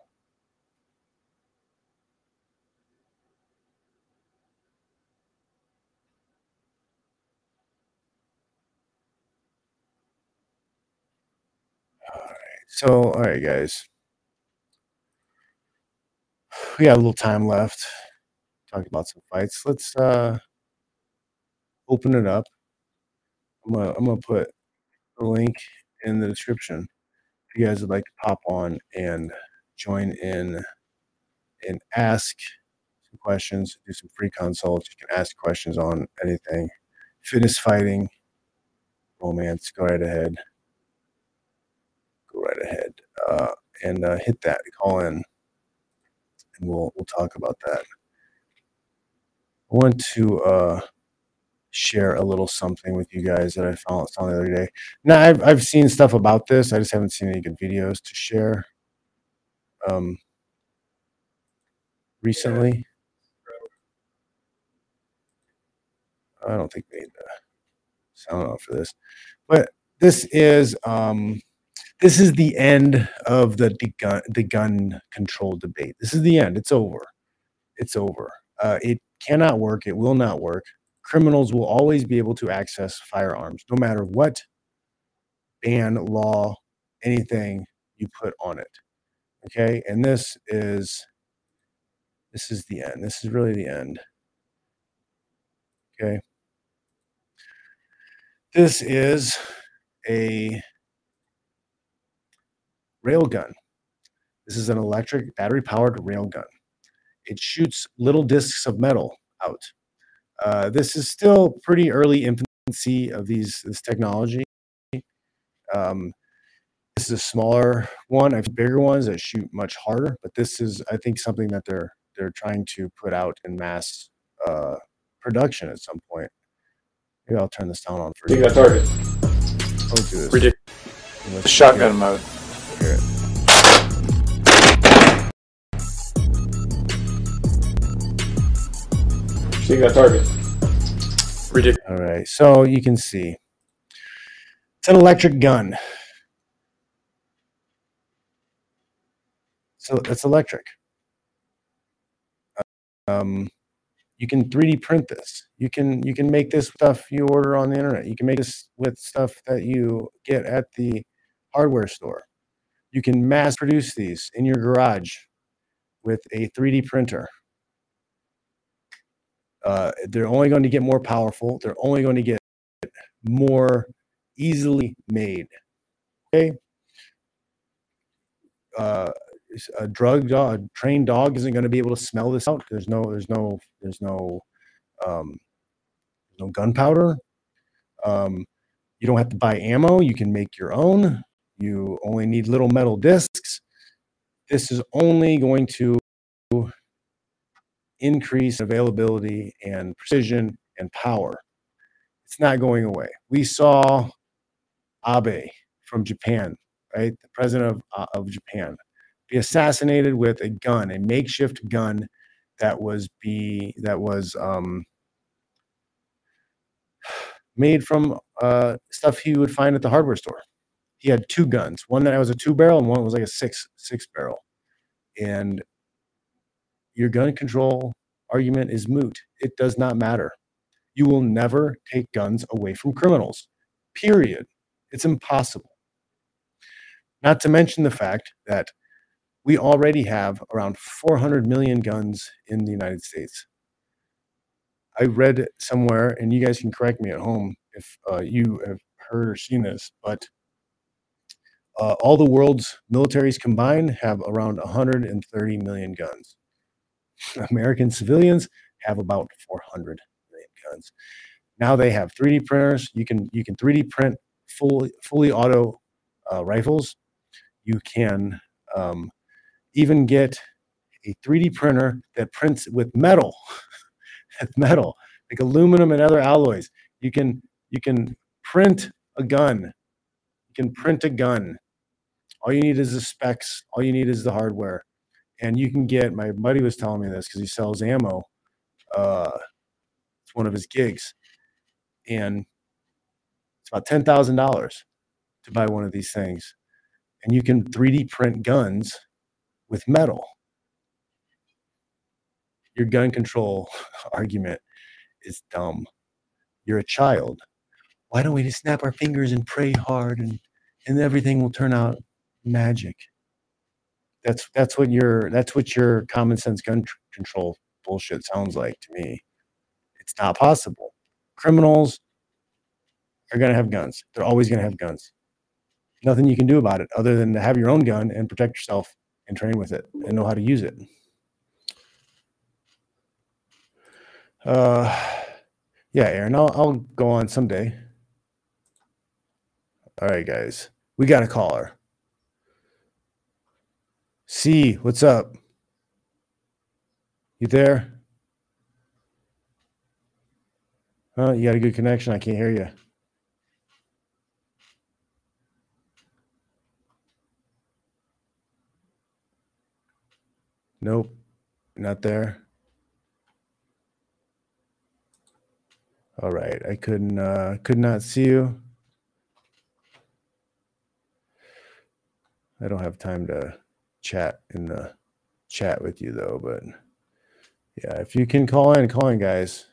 all right. So, all right, guys. We got a little time left. Talk about some fights. Let's uh open it up. I'm gonna I'm gonna put the link in the description if you guys would like to pop on and join in and ask some questions, do some free consults. You can ask questions on anything. Fitness fighting, romance, go right ahead. Right ahead uh, and uh, hit that call in, and we'll we'll talk about that. I want to uh, share a little something with you guys that I found on the other day. Now I've I've seen stuff about this. I just haven't seen any good videos to share. Um, recently, I don't think we need the sound off for this, but this is um, this is the end of the, the gun the gun control debate. This is the end. It's over. It's over. Uh, it cannot work. It will not work. Criminals will always be able to access firearms, no matter what ban, law, anything you put on it. Okay, and this is this is the end. This is really the end. Okay. This is a railgun. This is an electric battery powered railgun. It shoots little discs of metal out. Uh, this is still pretty early infancy of these this technology. Um, this is a smaller one. I have bigger ones that shoot much harder, but this is, I think, something that they're they're trying to put out in mass uh, production at some point. Maybe I'll turn this down on for You got target. Let's do this. Ridiculous. Shotgun mode. Hear it. So you got target. Ridiculous. All right, so you can see it's an electric gun. So it's electric. Um, you can 3D print this. You can you can make this stuff you order on the internet. You can make this with stuff that you get at the hardware store. You can mass produce these in your garage with a 3D printer. Uh, they're only going to get more powerful. They're only going to get more easily made. Okay. Uh, a drug dog, a trained dog isn't going to be able to smell this out. There's no, there's no, there's no, um, no gunpowder. Um, you don't have to buy ammo. You can make your own. You only need little metal discs. This is only going to increase availability and precision and power. It's not going away. We saw Abe from Japan, right? The president of, uh, of Japan, be assassinated with a gun, a makeshift gun that was be that was um, made from uh, stuff he would find at the hardware store. He had two guns, one that was a two barrel and one was like a six six barrel. And your gun control argument is moot. It does not matter. You will never take guns away from criminals. Period. It's impossible. Not to mention the fact that we already have around 400 million guns in the United States. I read somewhere, and you guys can correct me at home if uh, you have heard or seen this, but uh, all the world's militaries combined have around 130 million guns. American civilians have about 400 million guns. Now they have 3D printers. You can you can 3D print fully fully auto uh, rifles. You can um, even get a 3D printer that prints with metal, with metal like aluminum and other alloys. You can you can print a gun. You can print a gun. All you need is the specs. All you need is the hardware. And you can get my buddy was telling me this because he sells ammo uh it's one of his gigs and it's about ten thousand dollars to buy one of these things. And you can 3d print guns with metal. Your gun control argument is dumb. You're a child. Why don't we just snap our fingers and pray hard and and everything will turn out magic that's that's what your that's what your common sense gun tr- control bullshit sounds like to me. It's not possible. Criminals are going to have guns. They're always going to have guns. Nothing you can do about it other than to have your own gun and protect yourself and train with it and know how to use it. Uh, yeah, Aaron, I'll, I'll go on someday. All right, guys, we got a caller. C, what's up? You there? Huh? You got a good connection. I can't hear you. Nope, not there. All right, I couldn't uh could not see you. I don't have time to chat in the chat with you though, but yeah, if you can call in, call in, guys.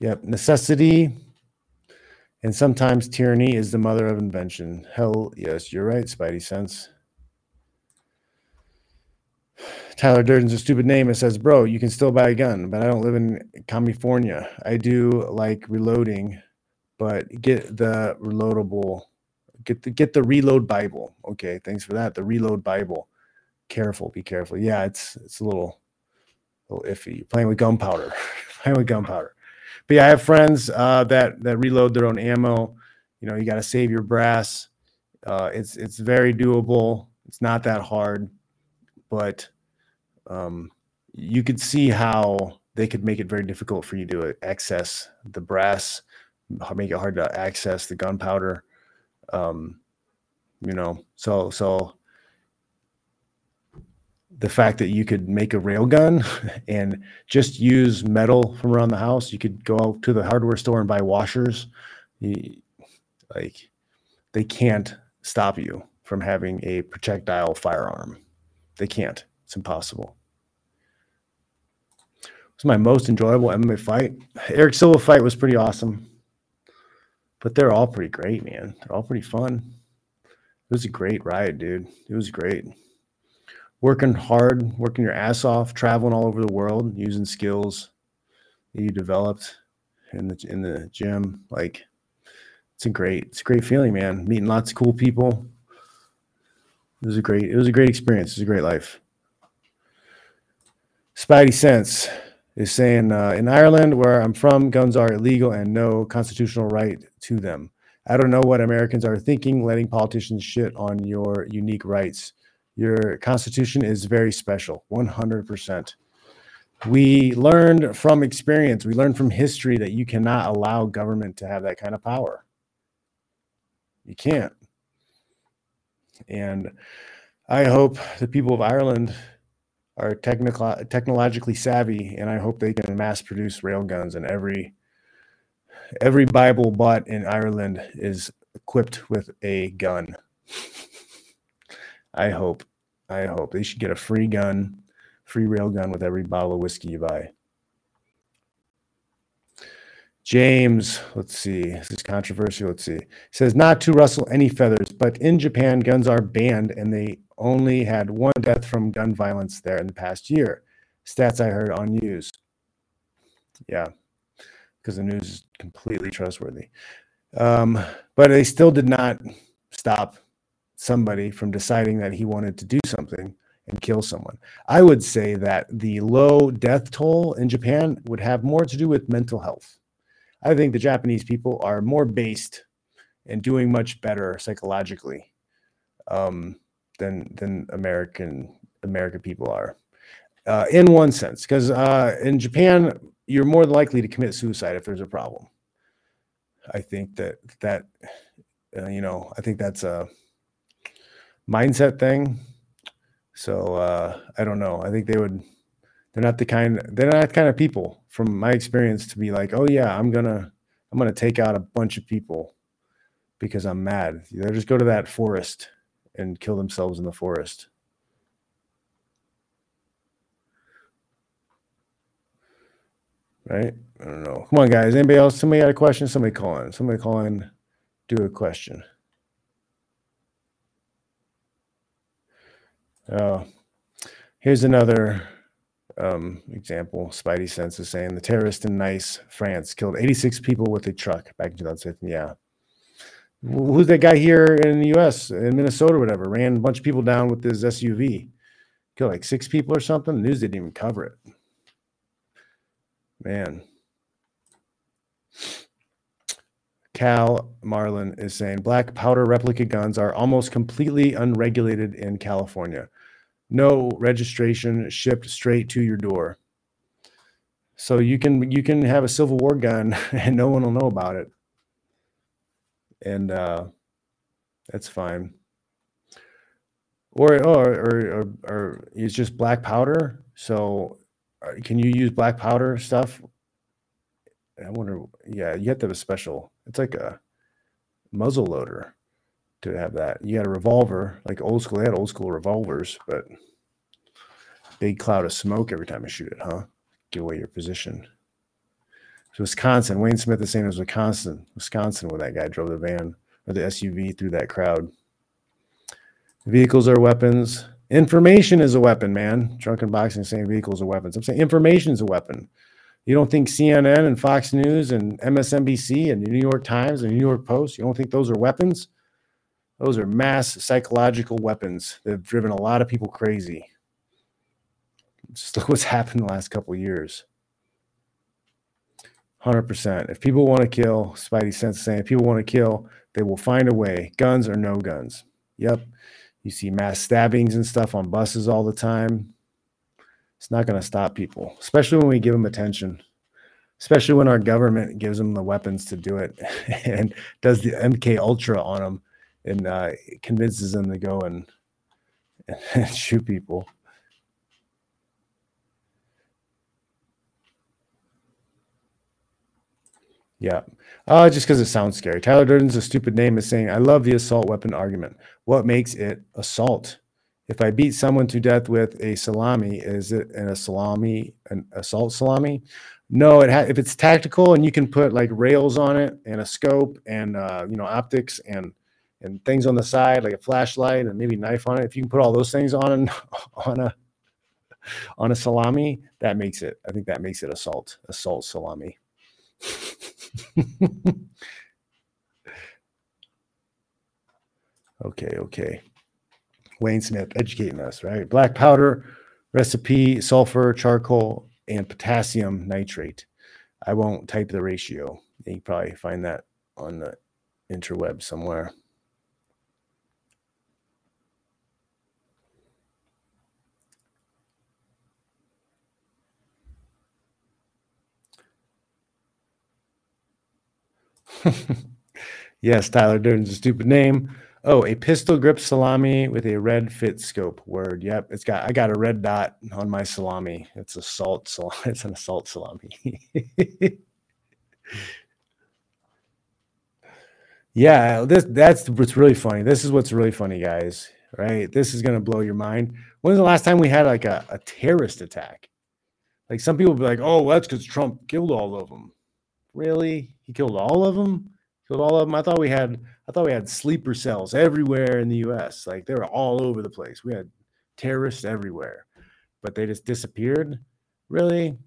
Yep, necessity and sometimes tyranny is the mother of invention. Hell yes, you're right, Spidey Sense. Tyler Durden's a stupid name. It says, bro, you can still buy a gun, but I don't live in California. I do like reloading, but get the reloadable, get the get the reload Bible. Okay, thanks for that. The reload Bible. Careful, be careful. Yeah, it's it's a little, a little iffy. You're playing with gunpowder. playing with gunpowder. But yeah, I have friends uh, that that reload their own ammo. You know, you got to save your brass. Uh, it's it's very doable. It's not that hard, but um, you could see how they could make it very difficult for you to access the brass, make it hard to access the gunpowder. Um, you know, so so the fact that you could make a rail gun and just use metal from around the house, you could go out to the hardware store and buy washers. You, like they can't stop you from having a projectile firearm. They can't. It's impossible was my most enjoyable MMA fight. Erick Silva fight was pretty awesome, but they're all pretty great, man. They're all pretty fun. It was a great ride, dude. It was great. Working hard, working your ass off, traveling all over the world, using skills that you developed in the in the gym. Like it's a great, it's a great feeling, man. Meeting lots of cool people. It was a great, it was a great experience. It was a great life. Spidey Sense is saying uh, in Ireland, where I'm from, guns are illegal and no constitutional right to them. I don't know what Americans are thinking, letting politicians shit on your unique rights. Your constitution is very special, 100%. We learned from experience, we learned from history that you cannot allow government to have that kind of power. You can't. And I hope the people of Ireland are technical technologically savvy, and I hope they can mass produce railguns. And every every Bible bought in Ireland is equipped with a gun. I hope. I hope they should get a free gun, free railgun with every bottle of whiskey you buy. James, let's see. This is controversial. Let's see. Says not to rustle any feathers, but in Japan, guns are banned and they only had one death from gun violence there in the past year. Stats I heard on news. Yeah, because the news is completely trustworthy. Um, but they still did not stop somebody from deciding that he wanted to do something and kill someone. I would say that the low death toll in Japan would have more to do with mental health. I think the Japanese people are more based and doing much better psychologically um, than than American American people are, uh, in one sense. Because uh, in Japan, you're more likely to commit suicide if there's a problem. I think that that uh, you know, I think that's a mindset thing. So uh, I don't know. I think they would. They're not the kind. They're not the kind of people, from my experience, to be like, "Oh yeah, I'm gonna, I'm gonna take out a bunch of people because I'm mad." They just go to that forest and kill themselves in the forest. Right? I don't know. Come on, guys. Anybody else? Somebody got a question? Somebody call in. Somebody call in. Do a question. Oh, here's another um, example. Spidey Sense is saying the terrorist in Nice, France, killed 86 people with a truck back in 2015. Yeah, who's that guy here in the U.S. in Minnesota, or whatever, ran a bunch of people down with his SUV, killed like six people or something. The news didn't even cover it. Man. Cal Marlin is saying black powder replica guns are almost completely unregulated in California. No registration shipped straight to your door. So you can you can have a Civil War gun and no one will know about it. And uh that's fine. Or or or or, or it's just black powder. So uh, can you use black powder stuff? I wonder. Yeah, you have to have a special. It's like a muzzle loader to have that. You had a revolver, like old school. They had old school revolvers, but big cloud of smoke every time you shoot it, huh? Give away your position. So Wisconsin, Wayne Smith is saying it was Wisconsin, Wisconsin, where that guy drove the van or the SUV through that crowd. Vehicles are weapons. Information is a weapon, man. Drunken boxing saying vehicles are weapons. I'm saying information is a weapon. You don't think CNN and Fox News and MSNBC and the New York Times and New York Post, you don't think those are weapons? Those are mass psychological weapons that have driven a lot of people crazy. Just look what's happened the last couple years. 100%. If people want to kill, Spidey Sense saying, if people want to kill, they will find a way. Guns or no guns. Yep. You see mass stabbings and stuff on buses all the time. It's not going to stop people, especially when we give them attention, especially when our government gives them the weapons to do it and does the MK Ultra on them and uh, convinces them to go and, and shoot people. Yeah. Uh, just because it sounds scary. Tyler Durden's a stupid name is saying, I love the assault weapon argument. What makes it assault? If I beat someone to death with a salami, is it an, salami, an assault salami? No, it ha- if it's tactical and you can put like rails on it and a scope and uh, you know optics and and things on the side like a flashlight and maybe knife on it. If you can put all those things on on a on a salami, that makes it. I think that makes it assault assault salami. okay, okay. Wayne Smith educating us, right? Black powder recipe, sulfur, charcoal, and potassium nitrate. I won't type the ratio. You can probably find that on the interweb somewhere. yes, Tyler Durden's a stupid name. Oh, a pistol grip salami with a red fit scope. Word. Yep. It's got I got a red dot on my salami. It's a salt salami. It's an assault salami. yeah, this that's what's really funny. This is what's really funny, guys. Right? This is gonna blow your mind. When's the last time we had like a, a terrorist attack? Like some people be like, oh, well, that's because Trump killed all of them. Really? He killed all of them? Killed all of them? I thought we had I thought we had sleeper cells everywhere in the US. Like they were all over the place. We had terrorists everywhere. But they just disappeared? Really?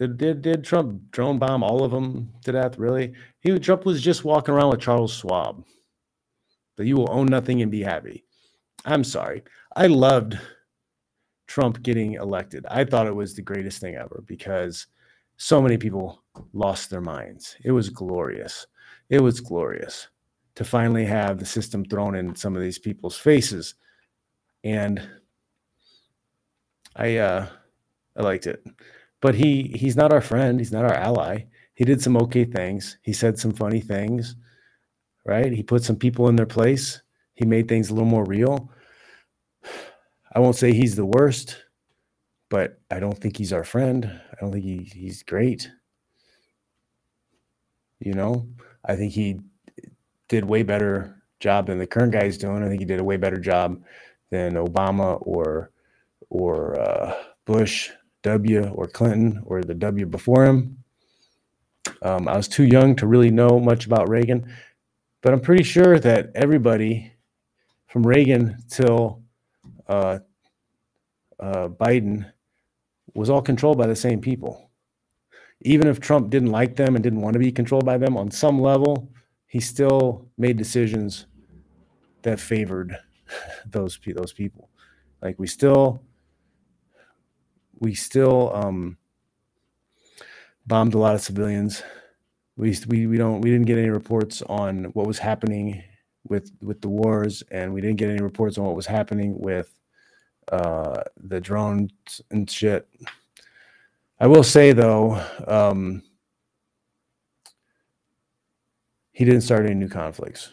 Did, did, did Trump drone bomb all of them to death? Really? He Trump was just walking around with Charles Schwab. That you will own nothing and be happy. I'm sorry. I loved Trump getting elected. I thought it was the greatest thing ever because so many people lost their minds. It was glorious. It was glorious to finally have the system thrown in some of these people's faces. And I uh I liked it. But he he's not our friend, he's not our ally. He did some okay things. He said some funny things, right? He put some people in their place. He made things a little more real. I won't say he's the worst but I don't think he's our friend. I don't think he, he's great. You know, I think he did way better job than the current guy is doing. I think he did a way better job than Obama or or uh, Bush W or Clinton or the W before him. Um, I was too young to really know much about Reagan, but I'm pretty sure that everybody from Reagan till uh, uh, Biden was all controlled by the same people. Even if Trump didn't like them and didn't want to be controlled by them on some level, he still made decisions that favored those those people. Like we still we still um, bombed a lot of civilians. we we we don't we didn't get any reports on what was happening with with the wars, and we didn't get any reports on what was happening with uh, the drones and shit. I will say though, um, he didn't start any new conflicts.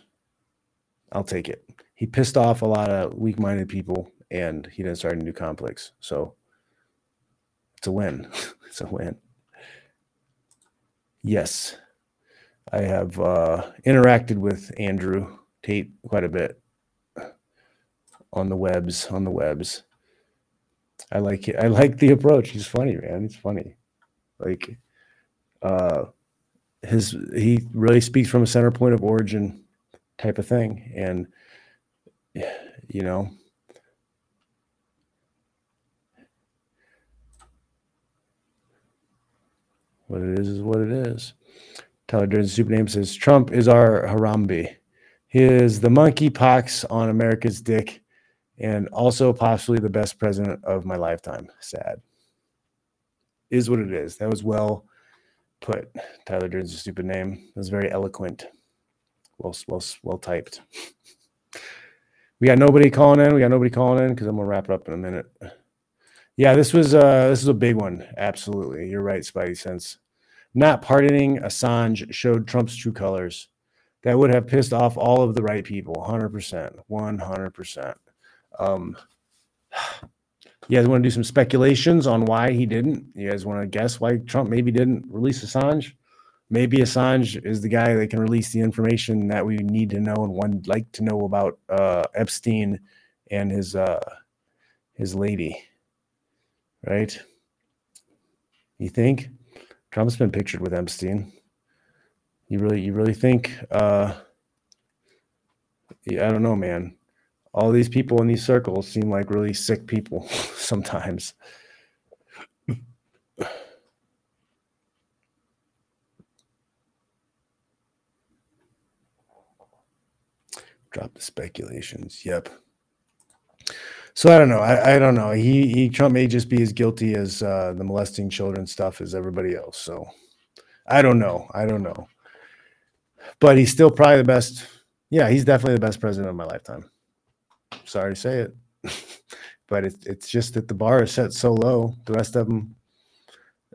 I'll take it. He pissed off a lot of weak-minded people, and he didn't start any new conflicts. So it's a win. it's a win. Yes, I have uh, interacted with Andrew Tate quite a bit on the webs. On the webs, I like it. I like the approach. He's funny, man. He's funny. Like, uh, his he really speaks from a center point of origin type of thing, and you know. What it is is what it is. Tyler Durden's super name says Trump is our Harambe. He is the monkey pox on America's dick and also possibly the best president of my lifetime. Sad. Is what it is. That was well put. Tyler Durden's a stupid name. It was very eloquent. Well, well, well typed. we got nobody calling in. We got nobody calling in because I'm gonna wrap it up in a minute. Yeah, this was uh this is a big one. Absolutely. You're right, Spidey Sense. Not pardoning Assange showed Trump's true colors. That would have pissed off all of the right people. 100%. 100%. Um, you guys want to do some speculations on why he didn't? You guys want to guess why Trump maybe didn't release Assange? Maybe Assange is the guy that can release the information that we need to know and one like to know about uh, Epstein and his uh, his lady, right? You think Trump's been pictured with Epstein? You really, you really think? Uh, yeah, I don't know, man all these people in these circles seem like really sick people sometimes. Drop the speculations. Yep. So I don't know. I, I don't know. He, he Trump may just be as guilty as uh, the molesting children stuff as everybody else. So I don't know. I don't know. But he's still probably the best. Yeah, he's definitely the best president of my lifetime. Sorry to say it, but it's it's just that the bar is set so low. The rest of them,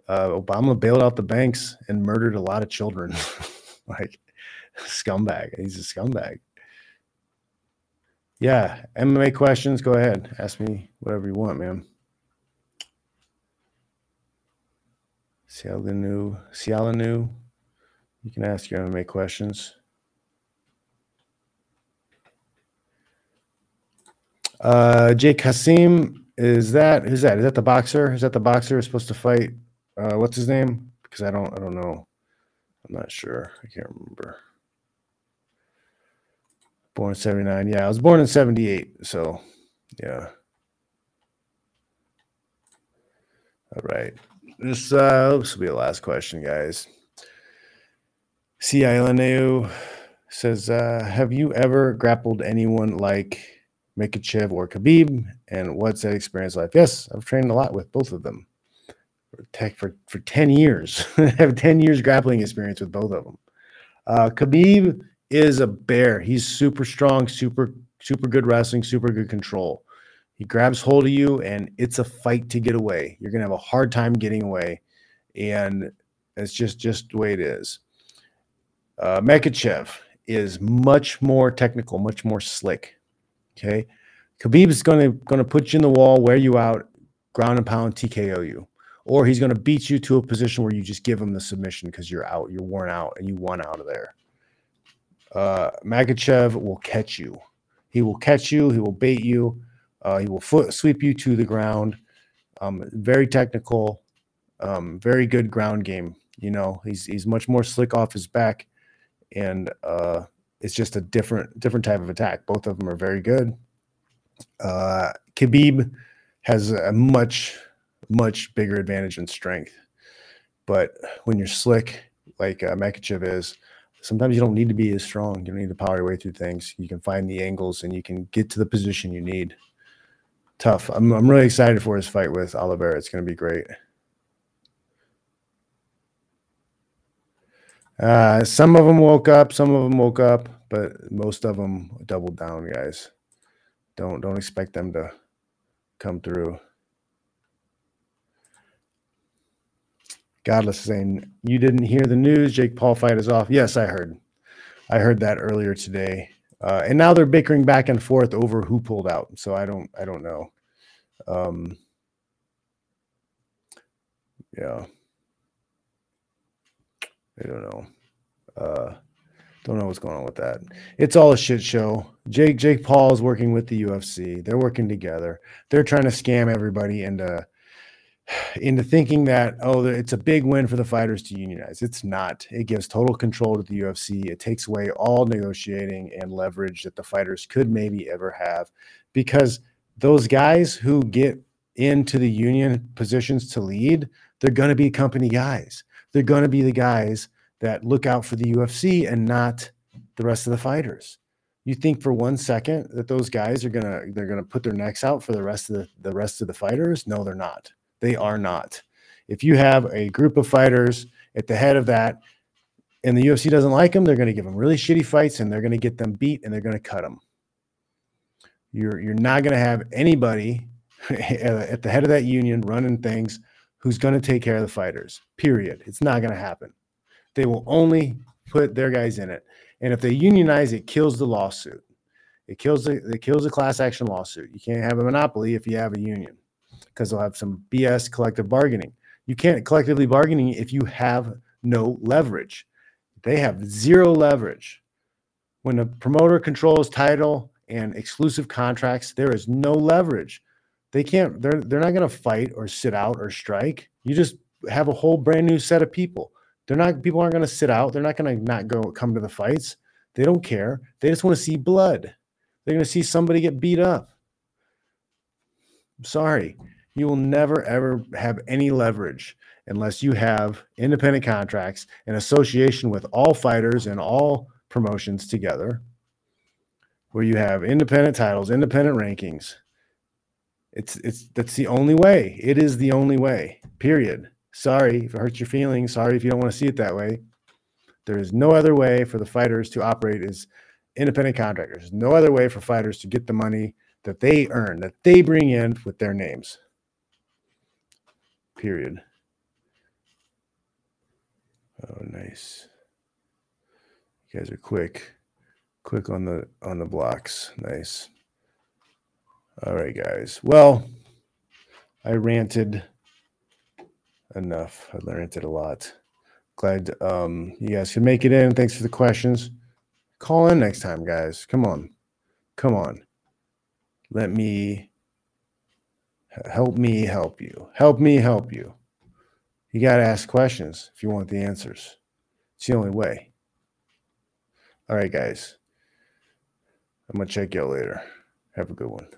uh, Obama bailed out the banks and murdered a lot of children, like scumbag. He's a scumbag. Yeah, MMA questions. Go ahead, ask me whatever you want, man. Sialanu, Sialanu, you can ask your MMA questions. Uh, Jake Hasim, is that who's that? Is that the boxer? Is that the boxer who's supposed to fight? Uh, what's his name? Because I don't, I don't know. I'm not sure. I can't remember. Born in 79. Yeah, I was born in 78. So, yeah. All right. This, uh, this will be the last question, guys. C. Ilaneu says, uh, Have you ever grappled anyone like Makhachev or Khabib, and what's that experience like? Yes, I've trained a lot with both of them for tech for, for 10 years. I have 10 years grappling experience with both of them. Uh, Khabib is a bear. He's super strong, super, super good wrestling, super good control. He grabs hold of you, and it's a fight to get away. You're gonna have a hard time getting away, and it's just just the way it is. Uh, Makhachev is much more technical, much more slick. Okay. Khabib's gonna gonna put you in the wall, wear you out, ground and pound, TKO you. Or he's gonna beat you to a position where you just give him the submission because you're out, you're worn out, and you want out of there. Uh will catch you. He will catch you, he will bait you, uh, he will foot sweep you to the ground. Um, very technical, um, very good ground game. You know, he's he's much more slick off his back, and uh it's just a different different type of attack. Both of them are very good. Uh, Khabib has a much much bigger advantage in strength, but when you're slick like uh, Makhachev is, sometimes you don't need to be as strong. You don't need to power your way through things. You can find the angles and you can get to the position you need. Tough. I'm I'm really excited for his fight with Oliveira. It's going to be great. Uh, some of them woke up, some of them woke up, but most of them doubled down, guys. Don't don't expect them to come through. Godless saying you didn't hear the news. Jake Paul fight is off. Yes, I heard. I heard that earlier today. Uh, and now they're bickering back and forth over who pulled out. So I don't I don't know. Um, yeah. I don't know. Uh, don't know what's going on with that. It's all a shit show. Jake Jake Paul is working with the UFC. They're working together. They're trying to scam everybody into into thinking that oh it's a big win for the fighters to unionize. It's not. It gives total control to the UFC. It takes away all negotiating and leverage that the fighters could maybe ever have because those guys who get into the union positions to lead, they're going to be company guys. They're going to be the guys that look out for the UFC and not the rest of the fighters. You think for one second that those guys are gonna they're gonna put their necks out for the rest of the, the rest of the fighters? No, they're not. They are not. If you have a group of fighters at the head of that, and the UFC doesn't like them, they're going to give them really shitty fights, and they're going to get them beat, and they're going to cut them. You're you're not going to have anybody at the head of that union running things who's going to take care of the fighters. Period. It's not going to happen. They will only put their guys in it. And if they unionize, it kills the lawsuit. It kills the it kills the class action lawsuit. You can't have a monopoly if you have a union because they'll have some BS collective bargaining. You can't collectively bargaining if you have no leverage. They have zero leverage. When a promoter controls title and exclusive contracts, there is no leverage. They can't, they're they're not gonna fight or sit out or strike. You just have a whole brand new set of people. They're not people aren't gonna sit out, they're not gonna not go come to the fights. They don't care. They just want to see blood. They're gonna see somebody get beat up. I'm sorry you will never ever have any leverage unless you have independent contracts and association with all fighters and all promotions together where you have independent titles independent rankings it's it's that's the only way it is the only way period sorry if it hurts your feelings sorry if you don't want to see it that way there is no other way for the fighters to operate as independent contractors There's no other way for fighters to get the money that they earn that they bring in with their names period. Oh, nice. You guys are quick, quick on the on the blocks. Nice. All right, guys. Well, I ranted enough. I ranted a lot. Glad um, you guys can make it in. Thanks for the questions. Call in next time, guys. Come on, come on. Let me Help me help you. Help me help you. You got to ask questions if you want the answers. It's the only way. All right, guys. I'm going to check y'all later. Have a good one.